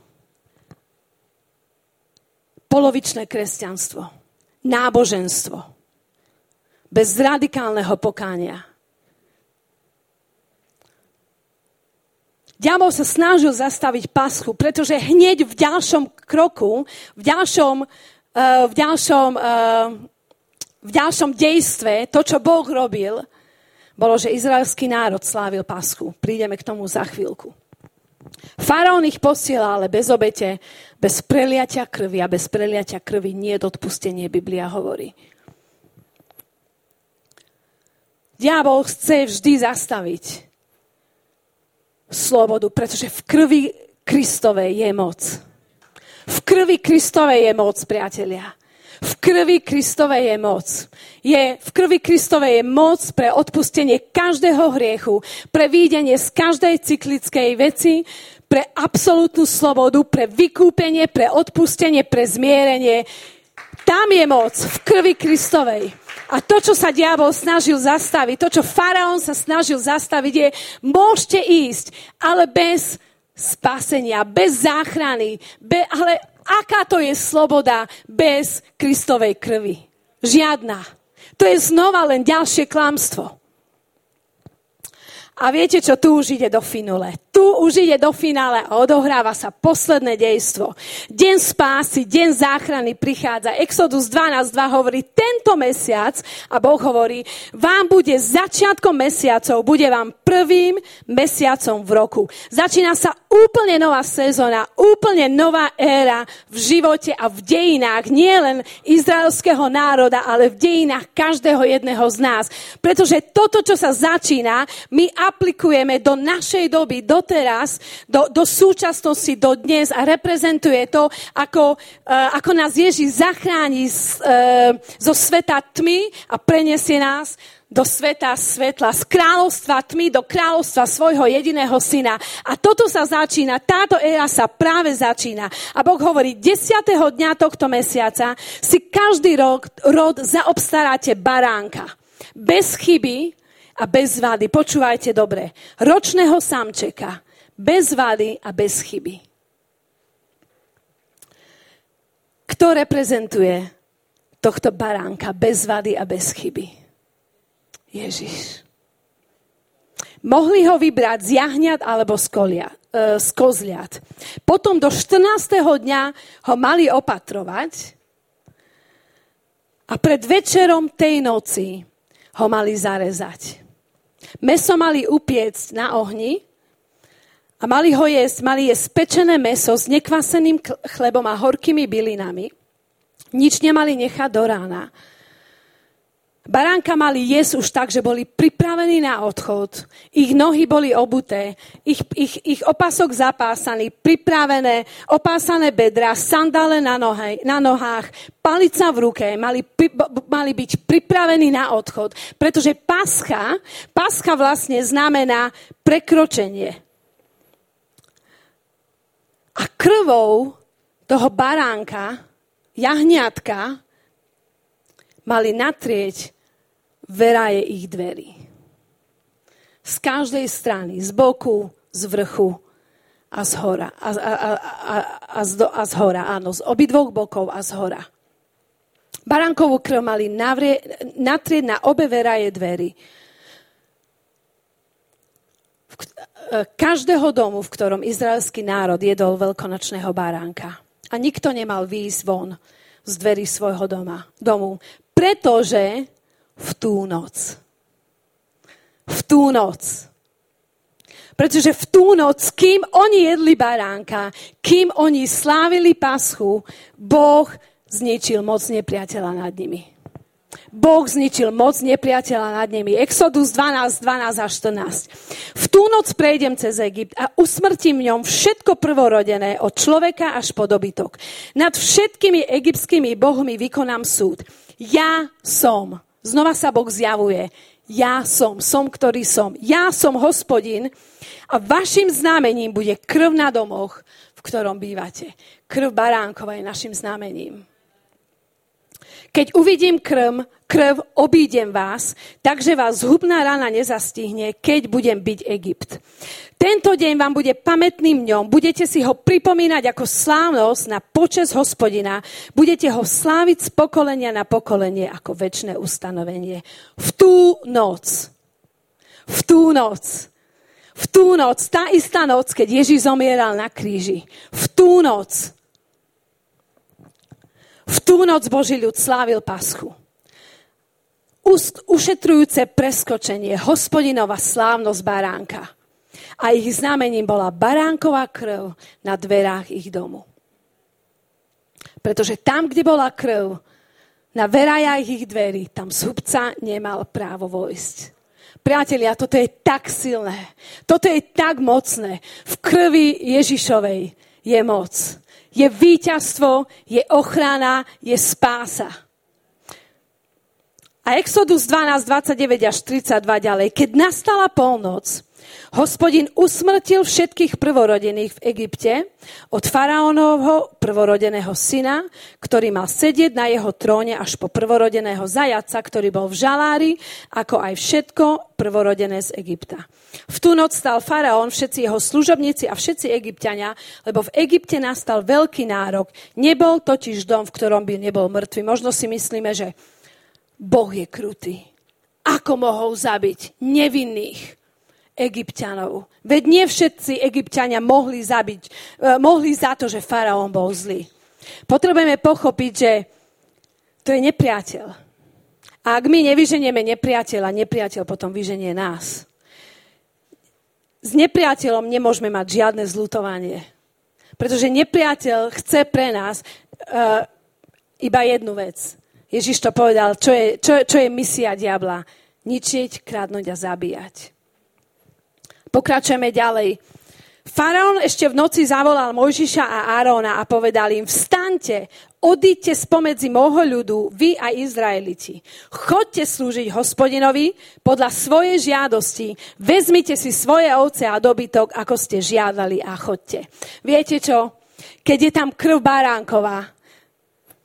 Polovičné kresťanstvo, náboženstvo, bez radikálneho pokánia. Diabol sa snažil zastaviť paschu, pretože hneď v ďalšom kroku, v ďalšom, uh, v ďalšom, uh, v ďalšom dejstve, to, čo Boh robil, bolo, že izraelský národ slávil paschu. Prídeme k tomu za chvíľku. Faraón ich posiela, ale bez obete, bez preliatia krvi a bez preliatia krvi nie je odpustenie, Biblia hovorí. Diabol chce vždy zastaviť slobodu, pretože v krvi Kristovej je moc. V krvi Kristovej je moc, priatelia. V krvi Kristovej je moc. Je, v krvi Kristovej je moc pre odpustenie každého hriechu, pre výdenie z každej cyklickej veci, pre absolútnu slobodu, pre vykúpenie, pre odpustenie, pre zmierenie. Tam je moc v krvi Kristovej. A to, čo sa diabol snažil zastaviť, to, čo faraón sa snažil zastaviť, je, môžete ísť, ale bez spasenia, bez záchrany, be, ale aká to je sloboda bez Kristovej krvi? Žiadna. To je znova len ďalšie klamstvo. A viete čo, tu už ide do finule. Tu už ide do finále a odohráva sa posledné dejstvo. Deň spásy, deň záchrany prichádza. Exodus 12.2 hovorí, tento mesiac, a Boh hovorí, vám bude začiatkom mesiacov, bude vám prvým mesiacom v roku. Začína sa úplne nová sezóna, úplne nová éra v živote a v dejinách nie len izraelského národa, ale v dejinách každého jedného z nás. Pretože toto, čo sa začína, my aplikujeme do našej doby, doteraz, do, do súčasnosti, do dnes a reprezentuje to, ako, uh, ako nás Ježiš zachráni z, uh, zo sveta tmy a preniesie nás do sveta svetla, z kráľovstva tmy do kráľovstva svojho jediného syna. A toto sa začína, táto éra sa práve začína. A Boh hovorí, 10. dňa tohto mesiaca si každý rok, rod zaobstaráte baránka. Bez chyby, a bez vady. Počúvajte dobre. Ročného samčeka. Bez vady a bez chyby. Kto reprezentuje tohto baránka bez vady a bez chyby? Ježiš. Mohli ho vybrať z jahňat alebo z, kolia, e, z kozliat. Potom do 14. dňa ho mali opatrovať A pred večerom tej noci ho mali zarezať. Meso mali upiecť na ohni a mali ho jesť, mali jesť pečené meso s nekvaseným chlebom a horkými bylinami. Nič nemali nechať do rána. Baránka mali jesť už tak, že boli pripravení na odchod. Ich nohy boli obuté, ich, ich, ich opasok zapásaný, pripravené, opásané bedra, sandále na, nohe, na nohách, palica v ruke, mali, mali byť pripravení na odchod. Pretože pascha, pascha vlastne znamená prekročenie. A krvou toho baránka, jahňatka, mali natrieť veraje ich dverí. Z každej strany, z boku, z vrchu a z hora. A, a, a, a, a, z, a z hora, áno, z obidvoch bokov a z hora. Barankovú krv mali navrie, natrieť na obe veraje dverí. Každého domu, v ktorom izraelský národ jedol veľkonočného baránka. A nikto nemal výjsť von z dverí svojho doma, domu. Pretože v tú noc. V tú noc. Pretože v tú noc, kým oni jedli baránka, kým oni slávili paschu, Boh zničil moc nepriateľa nad nimi. Boh zničil moc nepriateľa nad nimi. Exodus 12, 12 a 14. V tú noc prejdem cez Egypt a usmrtím v ňom všetko prvorodené od človeka až po dobytok. Nad všetkými egyptskými bohmi vykonám súd. Ja som Znova sa Boh zjavuje. Ja som, som, ktorý som. Ja som hospodin a vašim znamením bude krv na domoch, v ktorom bývate. Krv baránkova je našim znamením. Keď uvidím krm, krv, obídem vás, takže vás zhubná rana nezastihne, keď budem byť Egypt. Tento deň vám bude pamätným dňom, budete si ho pripomínať ako slávnosť na počes hospodina, budete ho sláviť z pokolenia na pokolenie ako väčšie ustanovenie. V tú noc, v tú noc, v tú noc, tá istá noc, keď Ježíš zomieral na kríži, v tú noc v tú noc Boží ľud slávil paschu. Ušetrujúce preskočenie, hospodinova slávnosť baránka. A ich znamením bola baránková krv na dverách ich domu. Pretože tam, kde bola krv, na verajách ich dverí, tam zhubca nemal právo vojsť. Priatelia, toto je tak silné. Toto je tak mocné. V krvi Ježišovej je moc je víťazstvo, je ochrana, je spása. A Exodus 12, 29 až 32 ďalej. Keď nastala polnoc, hospodin usmrtil všetkých prvorodených v Egypte od faraónovho prvorodeného syna, ktorý mal sedieť na jeho tróne až po prvorodeného zajaca, ktorý bol v žalári, ako aj všetko prvorodené z Egypta. V tú noc stal faraón, všetci jeho služobníci a všetci egyptiania, lebo v Egypte nastal veľký nárok. Nebol totiž dom, v ktorom by nebol mŕtvy. Možno si myslíme, že Boh je krutý. Ako mohol zabiť nevinných egyptianov? Veď nie všetci egyptiania mohli zabiť, eh, mohli za to, že faraón bol zlý. Potrebujeme pochopiť, že to je nepriateľ. A ak my nevyženieme nepriateľa, nepriateľ potom vyženie nás s nepriateľom nemôžeme mať žiadne zlutovanie. Pretože nepriateľ chce pre nás uh, iba jednu vec. Ježiš to povedal, čo je, čo, čo je misia diabla. Ničiť, kradnúť a zabíjať. Pokračujeme ďalej. Faraón ešte v noci zavolal Mojžiša a Áróna a povedal im, vstaňte, odíďte spomedzi môjho ľudu, vy a Izraeliti. Chodte slúžiť hospodinovi podľa svojej žiadosti. Vezmite si svoje ovce a dobytok, ako ste žiadali a chodte. Viete čo? Keď je tam krv baránková,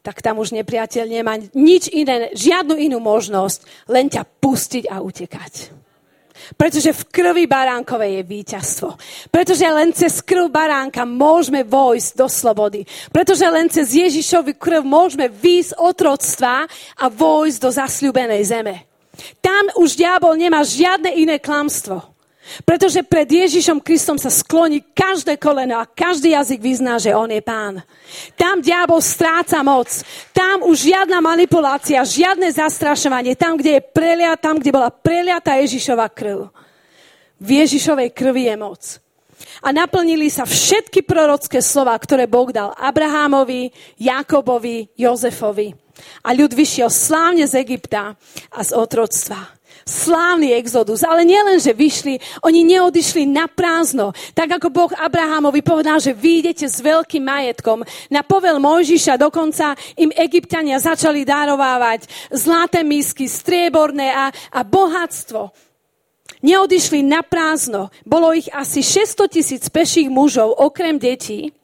tak tam už nepriateľ nemá nič iné, žiadnu inú možnosť, len ťa pustiť a utekať. Pretože v krvi baránkovej je víťazstvo. Pretože len cez krv baránka môžeme vojsť do slobody. Pretože len cez Ježišovi krv môžeme výjsť otroctva a vojsť do zasľúbenej zeme. Tam už diabol nemá žiadne iné klamstvo. Pretože pred Ježišom Kristom sa skloní každé koleno a každý jazyk vyzná, že On je Pán. Tam diabol stráca moc. Tam už žiadna manipulácia, žiadne zastrašovanie. Tam, kde je prelia, tam, kde bola preliata Ježišova krv. V Ježišovej krvi je moc. A naplnili sa všetky prorocké slova, ktoré Boh dal Abrahámovi, Jakobovi, Jozefovi. A ľud vyšiel slávne z Egypta a z otroctva slávny exodus. Ale nielen, že vyšli, oni neodišli na prázdno. Tak ako Boh Abrahamovi povedal, že vyjdete s veľkým majetkom. Na povel Mojžiša dokonca im egyptiania začali darovávať zlaté misky, strieborné a, a bohatstvo. Neodišli na prázdno. Bolo ich asi 600 tisíc peších mužov, okrem detí.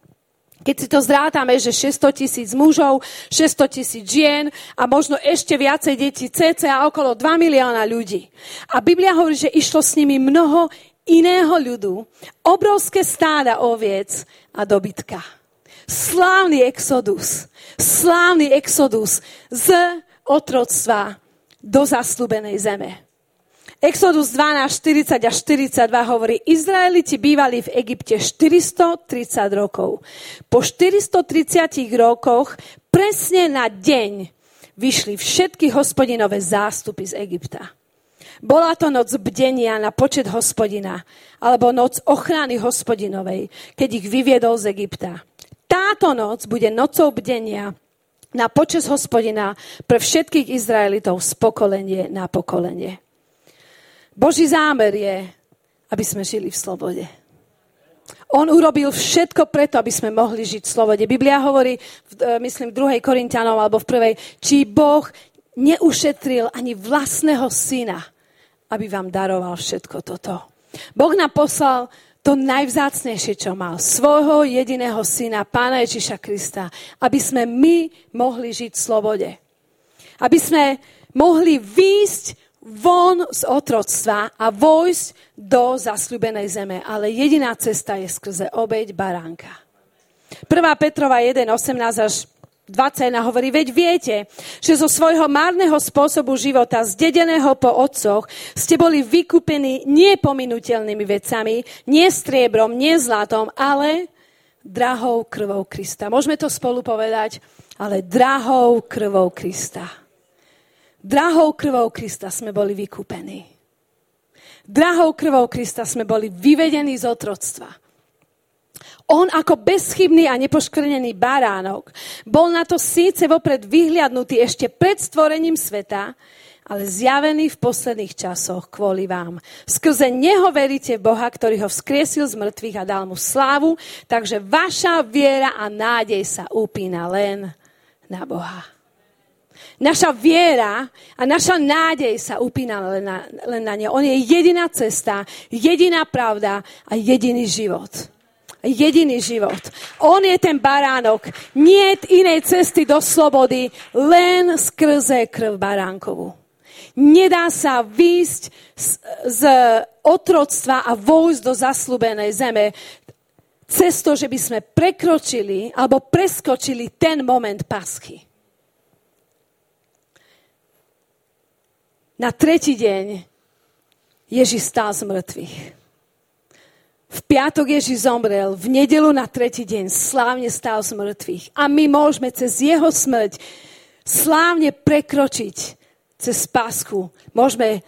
Keď si to zrátame, že 600 tisíc mužov, 600 tisíc žien a možno ešte viacej detí, cca okolo 2 milióna ľudí. A Biblia hovorí, že išlo s nimi mnoho iného ľudu, obrovské stáda oviec a dobytka. Slávny exodus, slávny exodus z otroctva do zaslúbenej zeme. Exodus 12, 40 až 42 hovorí, Izraeliti bývali v Egypte 430 rokov. Po 430 rokoch presne na deň vyšli všetky hospodinové zástupy z Egypta. Bola to noc bdenia na počet hospodina, alebo noc ochrany hospodinovej, keď ich vyviedol z Egypta. Táto noc bude nocou bdenia na počas hospodina pre všetkých Izraelitov z pokolenie na pokolenie. Boží zámer je, aby sme žili v slobode. On urobil všetko preto, aby sme mohli žiť v slobode. Biblia hovorí, e, myslím, v 2. Korintianom alebo v prvej, či Boh neušetril ani vlastného syna, aby vám daroval všetko toto. Boh nám poslal to najvzácnejšie, čo mal. Svojho jediného syna, Pána Ježiša Krista. Aby sme my mohli žiť v slobode. Aby sme mohli výjsť von z otroctva a vojsť do zasľubenej zeme. Ale jediná cesta je skrze obeď baránka. 1. Petrova 1, 18 až 21 hovorí, veď viete, že zo svojho márneho spôsobu života, zdedeného po otcoch, ste boli vykúpení nie pominutelnými vecami, nie striebrom, nie zlatom, ale drahou krvou Krista. Môžeme to spolu povedať, ale drahou krvou Krista. Drahou krvou Krista sme boli vykúpení. Drahou krvou Krista sme boli vyvedení z otroctva. On ako bezchybný a nepoškvrnený baránok bol na to síce vopred vyhliadnutý ešte pred stvorením sveta, ale zjavený v posledných časoch kvôli vám. Skrze Neho veríte Boha, ktorý ho vzkriesil z mŕtvych a dal mu slávu, takže vaša viera a nádej sa upína len na Boha. Naša viera a naša nádej sa upína len na, len na ne. On je jediná cesta, jediná pravda a jediný život. Jediný život. On je ten baránok. Nie inej cesty do slobody, len skrze krv baránkovú. Nedá sa výjsť z, z otroctva a vojsť do zaslúbenej zeme cez to, že by sme prekročili alebo preskočili ten moment paschy. Na tretí deň Ježiš stál z mŕtvych. V piatok Ježiš zomrel, v nedelu na tretí deň slávne stál z mŕtvych. A my môžeme cez jeho smrť slávne prekročiť cez pásku. Môžeme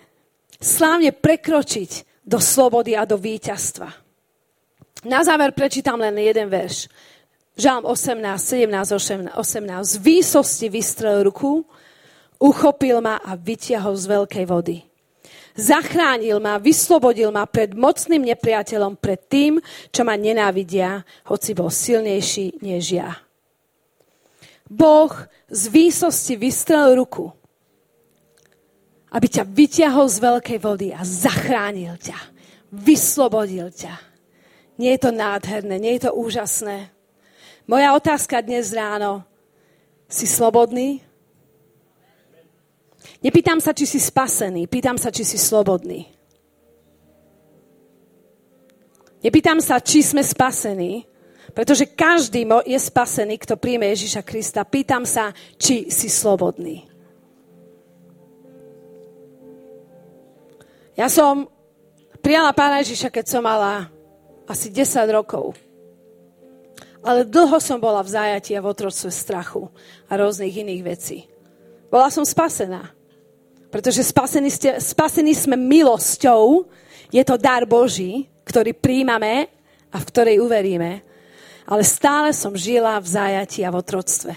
slávne prekročiť do slobody a do víťazstva. Na záver prečítam len jeden verš. Žalm 18, 17, 18. Z výsosti vystrel ruku, uchopil ma a vytiahol z veľkej vody. Zachránil ma, vyslobodil ma pred mocným nepriateľom, pred tým, čo ma nenávidia, hoci bol silnejší než ja. Boh z výsosti vystrel ruku, aby ťa vytiahol z veľkej vody a zachránil ťa, vyslobodil ťa. Nie je to nádherné, nie je to úžasné. Moja otázka dnes ráno. Si slobodný? Nepýtam sa, či si spasený, pýtam sa, či si slobodný. Nepýtam sa, či sme spasení, pretože každý je spasený, kto príjme Ježiša Krista. Pýtam sa, či si slobodný. Ja som prijala pána Ježiša, keď som mala asi 10 rokov. Ale dlho som bola v zajati a v otroctve strachu a rôznych iných vecí. Bola som spasená. Pretože spasení, ste, spasení sme milosťou. Je to dar Boží, ktorý príjmame a v ktorej uveríme. Ale stále som žila v zajati a v otroctve.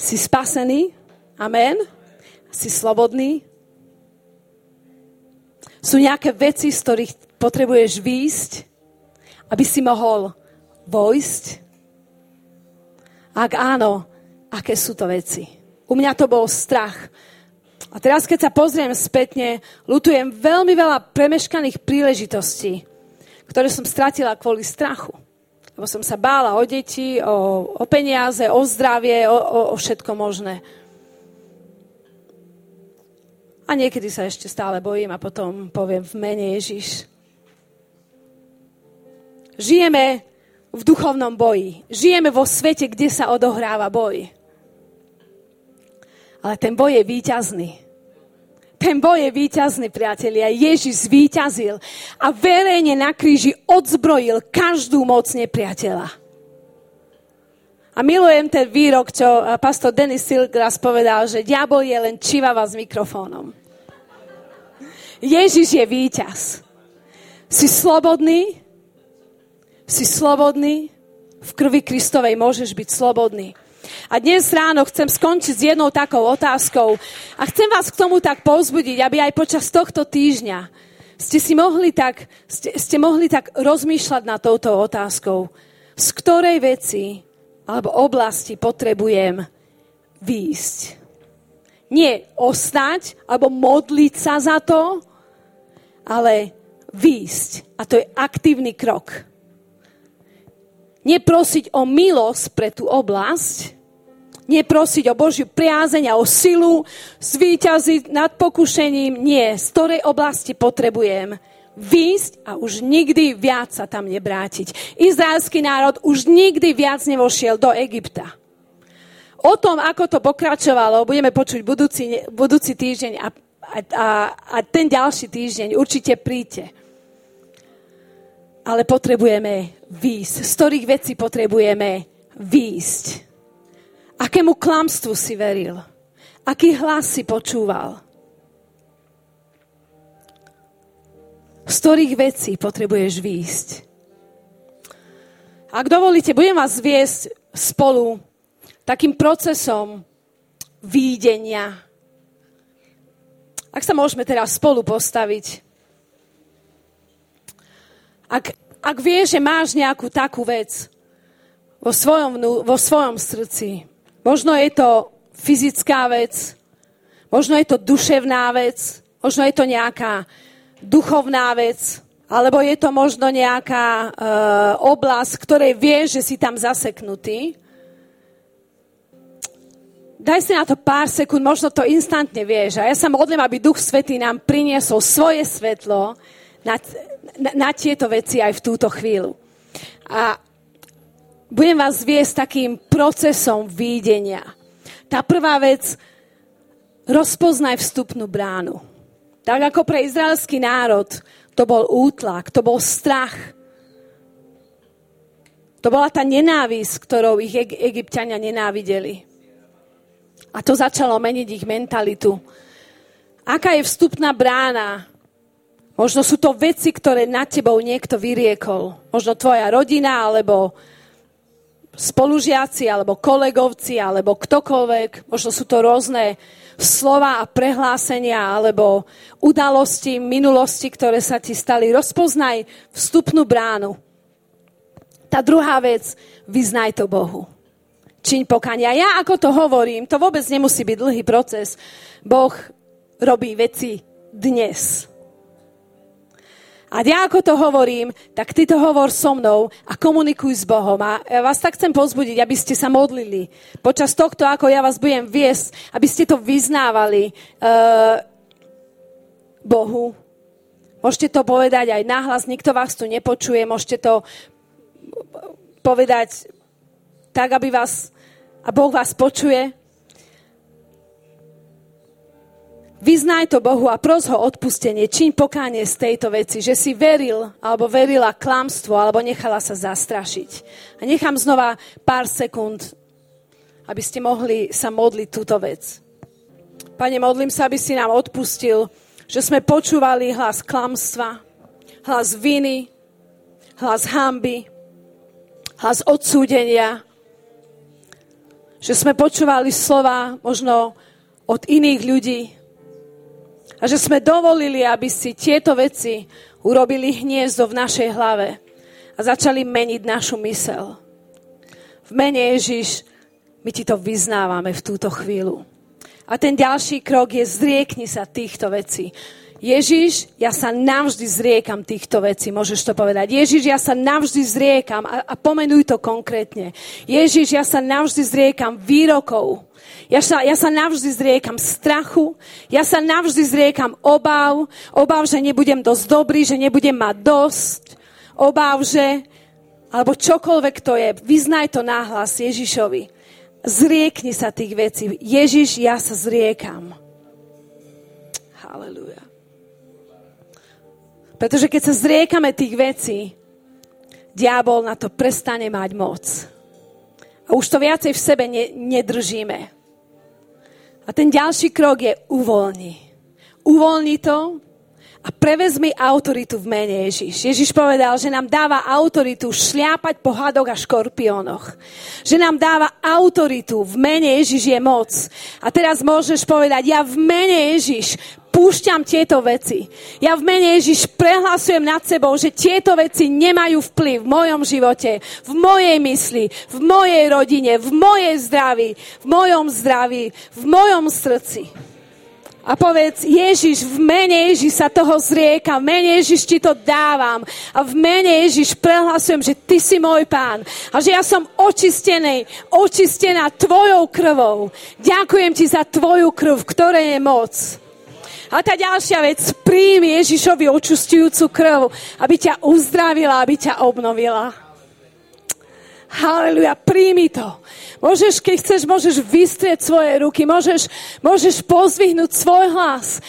Si spasený? Amen? Si slobodný? Sú nejaké veci, z ktorých potrebuješ výjsť, aby si mohol vojsť? Ak áno, aké sú to veci? U mňa to bol strach. A teraz, keď sa pozriem spätne, lutujem veľmi veľa premeškaných príležitostí, ktoré som stratila kvôli strachu. Lebo som sa bála o deti, o, o peniaze, o zdravie, o, o, o všetko možné. A niekedy sa ešte stále bojím a potom poviem v mene Ježiš. Žijeme v duchovnom boji. Žijeme vo svete, kde sa odohráva boj. Ale ten boj je výťazný. Ten boj je výťazný, priatelia. Ježiš výťazil a verejne na kríži odzbrojil každú moc nepriateľa. A milujem ten výrok, čo pastor Denis Silgras povedal, že diabol je len čivava s mikrofónom. Ježiš je víťaz. Si slobodný, si slobodný, v krvi Kristovej môžeš byť slobodný. A dnes ráno chcem skončiť s jednou takou otázkou a chcem vás k tomu tak povzbudiť, aby aj počas tohto týždňa ste si mohli tak, ste, ste mohli tak rozmýšľať nad touto otázkou. Z ktorej veci alebo oblasti potrebujem výjsť? Nie ostať alebo modliť sa za to, ale výjsť. A to je aktívny krok neprosiť o milosť pre tú oblasť, neprosiť o Božiu priazeň a o silu, zvýťaziť nad pokušením. Nie, z ktorej oblasti potrebujem výjsť a už nikdy viac sa tam nebrátiť. Izraelský národ už nikdy viac nevošiel do Egypta. O tom, ako to pokračovalo, budeme počuť budúci, budúci týždeň a, a, a ten ďalší týždeň. Určite príďte ale potrebujeme výjsť. Z ktorých vecí potrebujeme výjsť? Akému klamstvu si veril? Aký hlas si počúval? Z ktorých vecí potrebuješ výjsť? Ak dovolíte, budem vás viesť spolu takým procesom výdenia. Ak sa môžeme teraz spolu postaviť. Ak, ak vieš, že máš nejakú takú vec vo svojom, vo svojom srdci, možno je to fyzická vec, možno je to duševná vec, možno je to nejaká duchovná vec, alebo je to možno nejaká uh, oblasť, ktorej vieš, že si tam zaseknutý. Daj si na to pár sekúnd, možno to instantne vieš. A ja sa modlím, aby Duch Svetý nám priniesol svoje svetlo na, na, na tieto veci aj v túto chvíľu. A budem vás viesť takým procesom výdenia. Tá prvá vec, rozpoznaj vstupnú bránu. Tak ako pre izraelský národ to bol útlak, to bol strach. To bola tá nenávisť, ktorou ich egyptiania nenávideli. A to začalo meniť ich mentalitu. Aká je vstupná brána Možno sú to veci, ktoré nad tebou niekto vyriekol. Možno tvoja rodina, alebo spolužiaci, alebo kolegovci, alebo ktokoľvek. Možno sú to rôzne slova a prehlásenia, alebo udalosti minulosti, ktoré sa ti stali. Rozpoznaj vstupnú bránu. Tá druhá vec, vyznaj to Bohu. Čiň pokania. Ja ako to hovorím, to vôbec nemusí byť dlhý proces. Boh robí veci dnes. A ja ako to hovorím, tak ty to hovor so mnou a komunikuj s Bohom. A ja vás tak chcem pozbudiť, aby ste sa modlili. Počas tohto, ako ja vás budem viesť, aby ste to vyznávali uh, Bohu. Môžete to povedať aj nahlas, nikto vás tu nepočuje. Môžete to povedať tak, aby vás, a Boh vás počuje. Vyznaj to Bohu a pros ho odpustenie, čiň pokánie z tejto veci, že si veril alebo verila klamstvo alebo nechala sa zastrašiť. A nechám znova pár sekúnd, aby ste mohli sa modliť túto vec. Pane, modlím sa, aby si nám odpustil, že sme počúvali hlas klamstva, hlas viny, hlas hamby, hlas odsúdenia, že sme počúvali slova možno od iných ľudí, a že sme dovolili, aby si tieto veci urobili hniezdo v našej hlave a začali meniť našu mysel. V mene Ježiš, my ti to vyznávame v túto chvíľu. A ten ďalší krok je zriekni sa týchto vecí. Ježiš, ja sa navždy zriekam týchto vecí, môžeš to povedať. Ježiš, ja sa navždy zriekam a, a pomenuj to konkrétne. Ježiš, ja sa navždy zriekam výrokov, ja sa, ja sa navždy zriekam strachu, ja sa navždy zriekam obav, obav, že nebudem dosť dobrý, že nebudem mať dosť, obav, že, alebo čokoľvek to je, vyznaj to náhlas Ježišovi. Zriekni sa tých vecí. Ježiš, ja sa zriekam. Halleluja. Pretože keď sa zriekame tých vecí, diabol na to prestane mať moc. A už to viacej v sebe ne, nedržíme. A ten ďalší krok je uvoľni. Uvoľni to a prevezmi autoritu v mene Ježiš. Ježiš povedal, že nám dáva autoritu šliapať po hadoch a škorpiónoch. Že nám dáva autoritu v mene Ježiš je moc. A teraz môžeš povedať, ja v mene Ježiš púšťam tieto veci. Ja v mene Ježiš prehlasujem nad sebou, že tieto veci nemajú vplyv v mojom živote, v mojej mysli, v mojej rodine, v mojej zdraví, v mojom zdraví, v mojom srdci. A povedz, Ježiš, v mene Ježiš sa toho zrieka, v mene Ježiš ti to dávam. A v mene Ježiš prehlasujem, že ty si môj pán. A že ja som očistený, očistená tvojou krvou. Ďakujem ti za tvoju krv, v ktorej je moc. A tá ďalšia vec, príjmi Ježišovi očistujúcu krv, aby ťa uzdravila, aby ťa obnovila. Haleluja, príjmi to. Môžeš, keď chceš, môžeš vystrieť svoje ruky, môžeš, môžeš pozvihnúť svoj hlas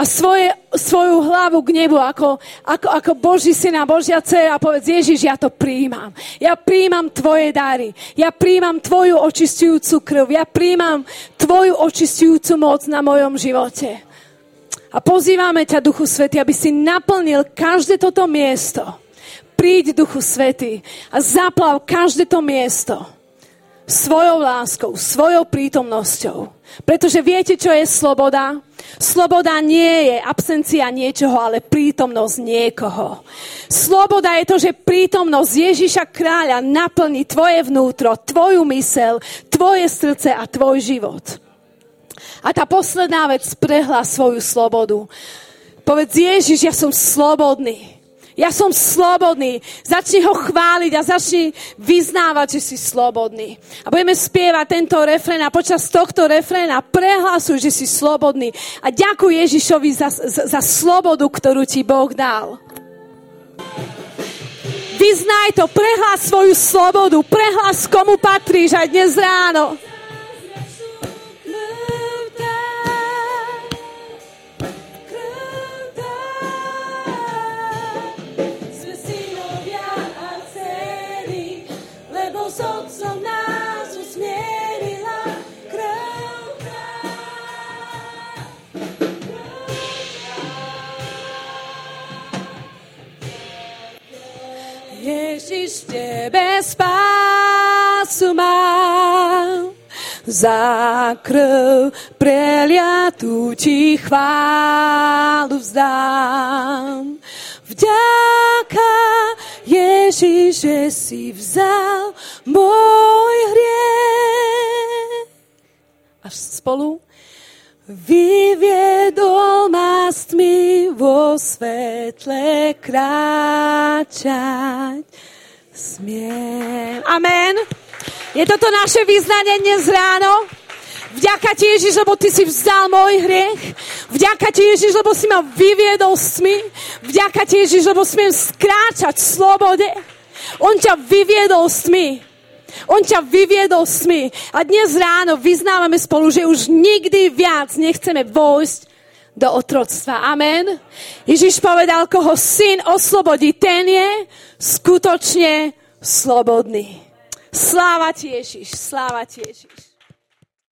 a svoje, svoju hlavu k nebu ako, ako, ako Boží syna, Božia dcera a povedz, Ježiš, ja to príjmam. Ja príjmam tvoje dary. Ja príjmam tvoju očistujúcu krv. Ja príjmam tvoju očistujúcu moc na mojom živote. A pozývame ťa, Duchu Svety, aby si naplnil každé toto miesto. Príď, Duchu Svety, a zaplav každé to miesto svojou láskou, svojou prítomnosťou. Pretože viete, čo je sloboda? Sloboda nie je absencia niečoho, ale prítomnosť niekoho. Sloboda je to, že prítomnosť Ježiša kráľa naplní tvoje vnútro, tvoju mysel, tvoje srdce a tvoj život. A tá posledná vec prehla svoju slobodu. Povedz, Ježiš, ja som slobodný. Ja som slobodný. Začni ho chváliť a začni vyznávať, že si slobodný. A budeme spievať tento refrén a počas tohto refréna prehlasuj, že si slobodný. A ďakuj Ježišovi za, za, za slobodu, ktorú ti Boh dal. Vyznaj to, prehlas svoju slobodu, prehlas komu patríš aj dnes ráno. Ježiš tebe spásu mám. Za krv preliatu ti chválu vzdám. Vďaka Ježiš, že si vzal môj hriech. Až spolu. Vyviedol ma s vo svetle kráčať. Smiem. Amen. Je toto naše vyznanie dnes ráno? Vďaka ti Ježiš, lebo ty si vzdal môj hriech. Vďaka ti Ježiš, lebo si ma vyviedol s tmy. Vďaka ti Ježiš, lebo smiem skráčať v slobode. On ťa vyviedol s tmy. On ťa vyviedol smy. A dnes ráno vyznávame spolu, že už nikdy viac nechceme vojsť do otroctva. Amen. Ježiš povedal, koho syn oslobodí, ten je skutočne slobodný. Sláva ti Ježiš, sláva ti Ježiš.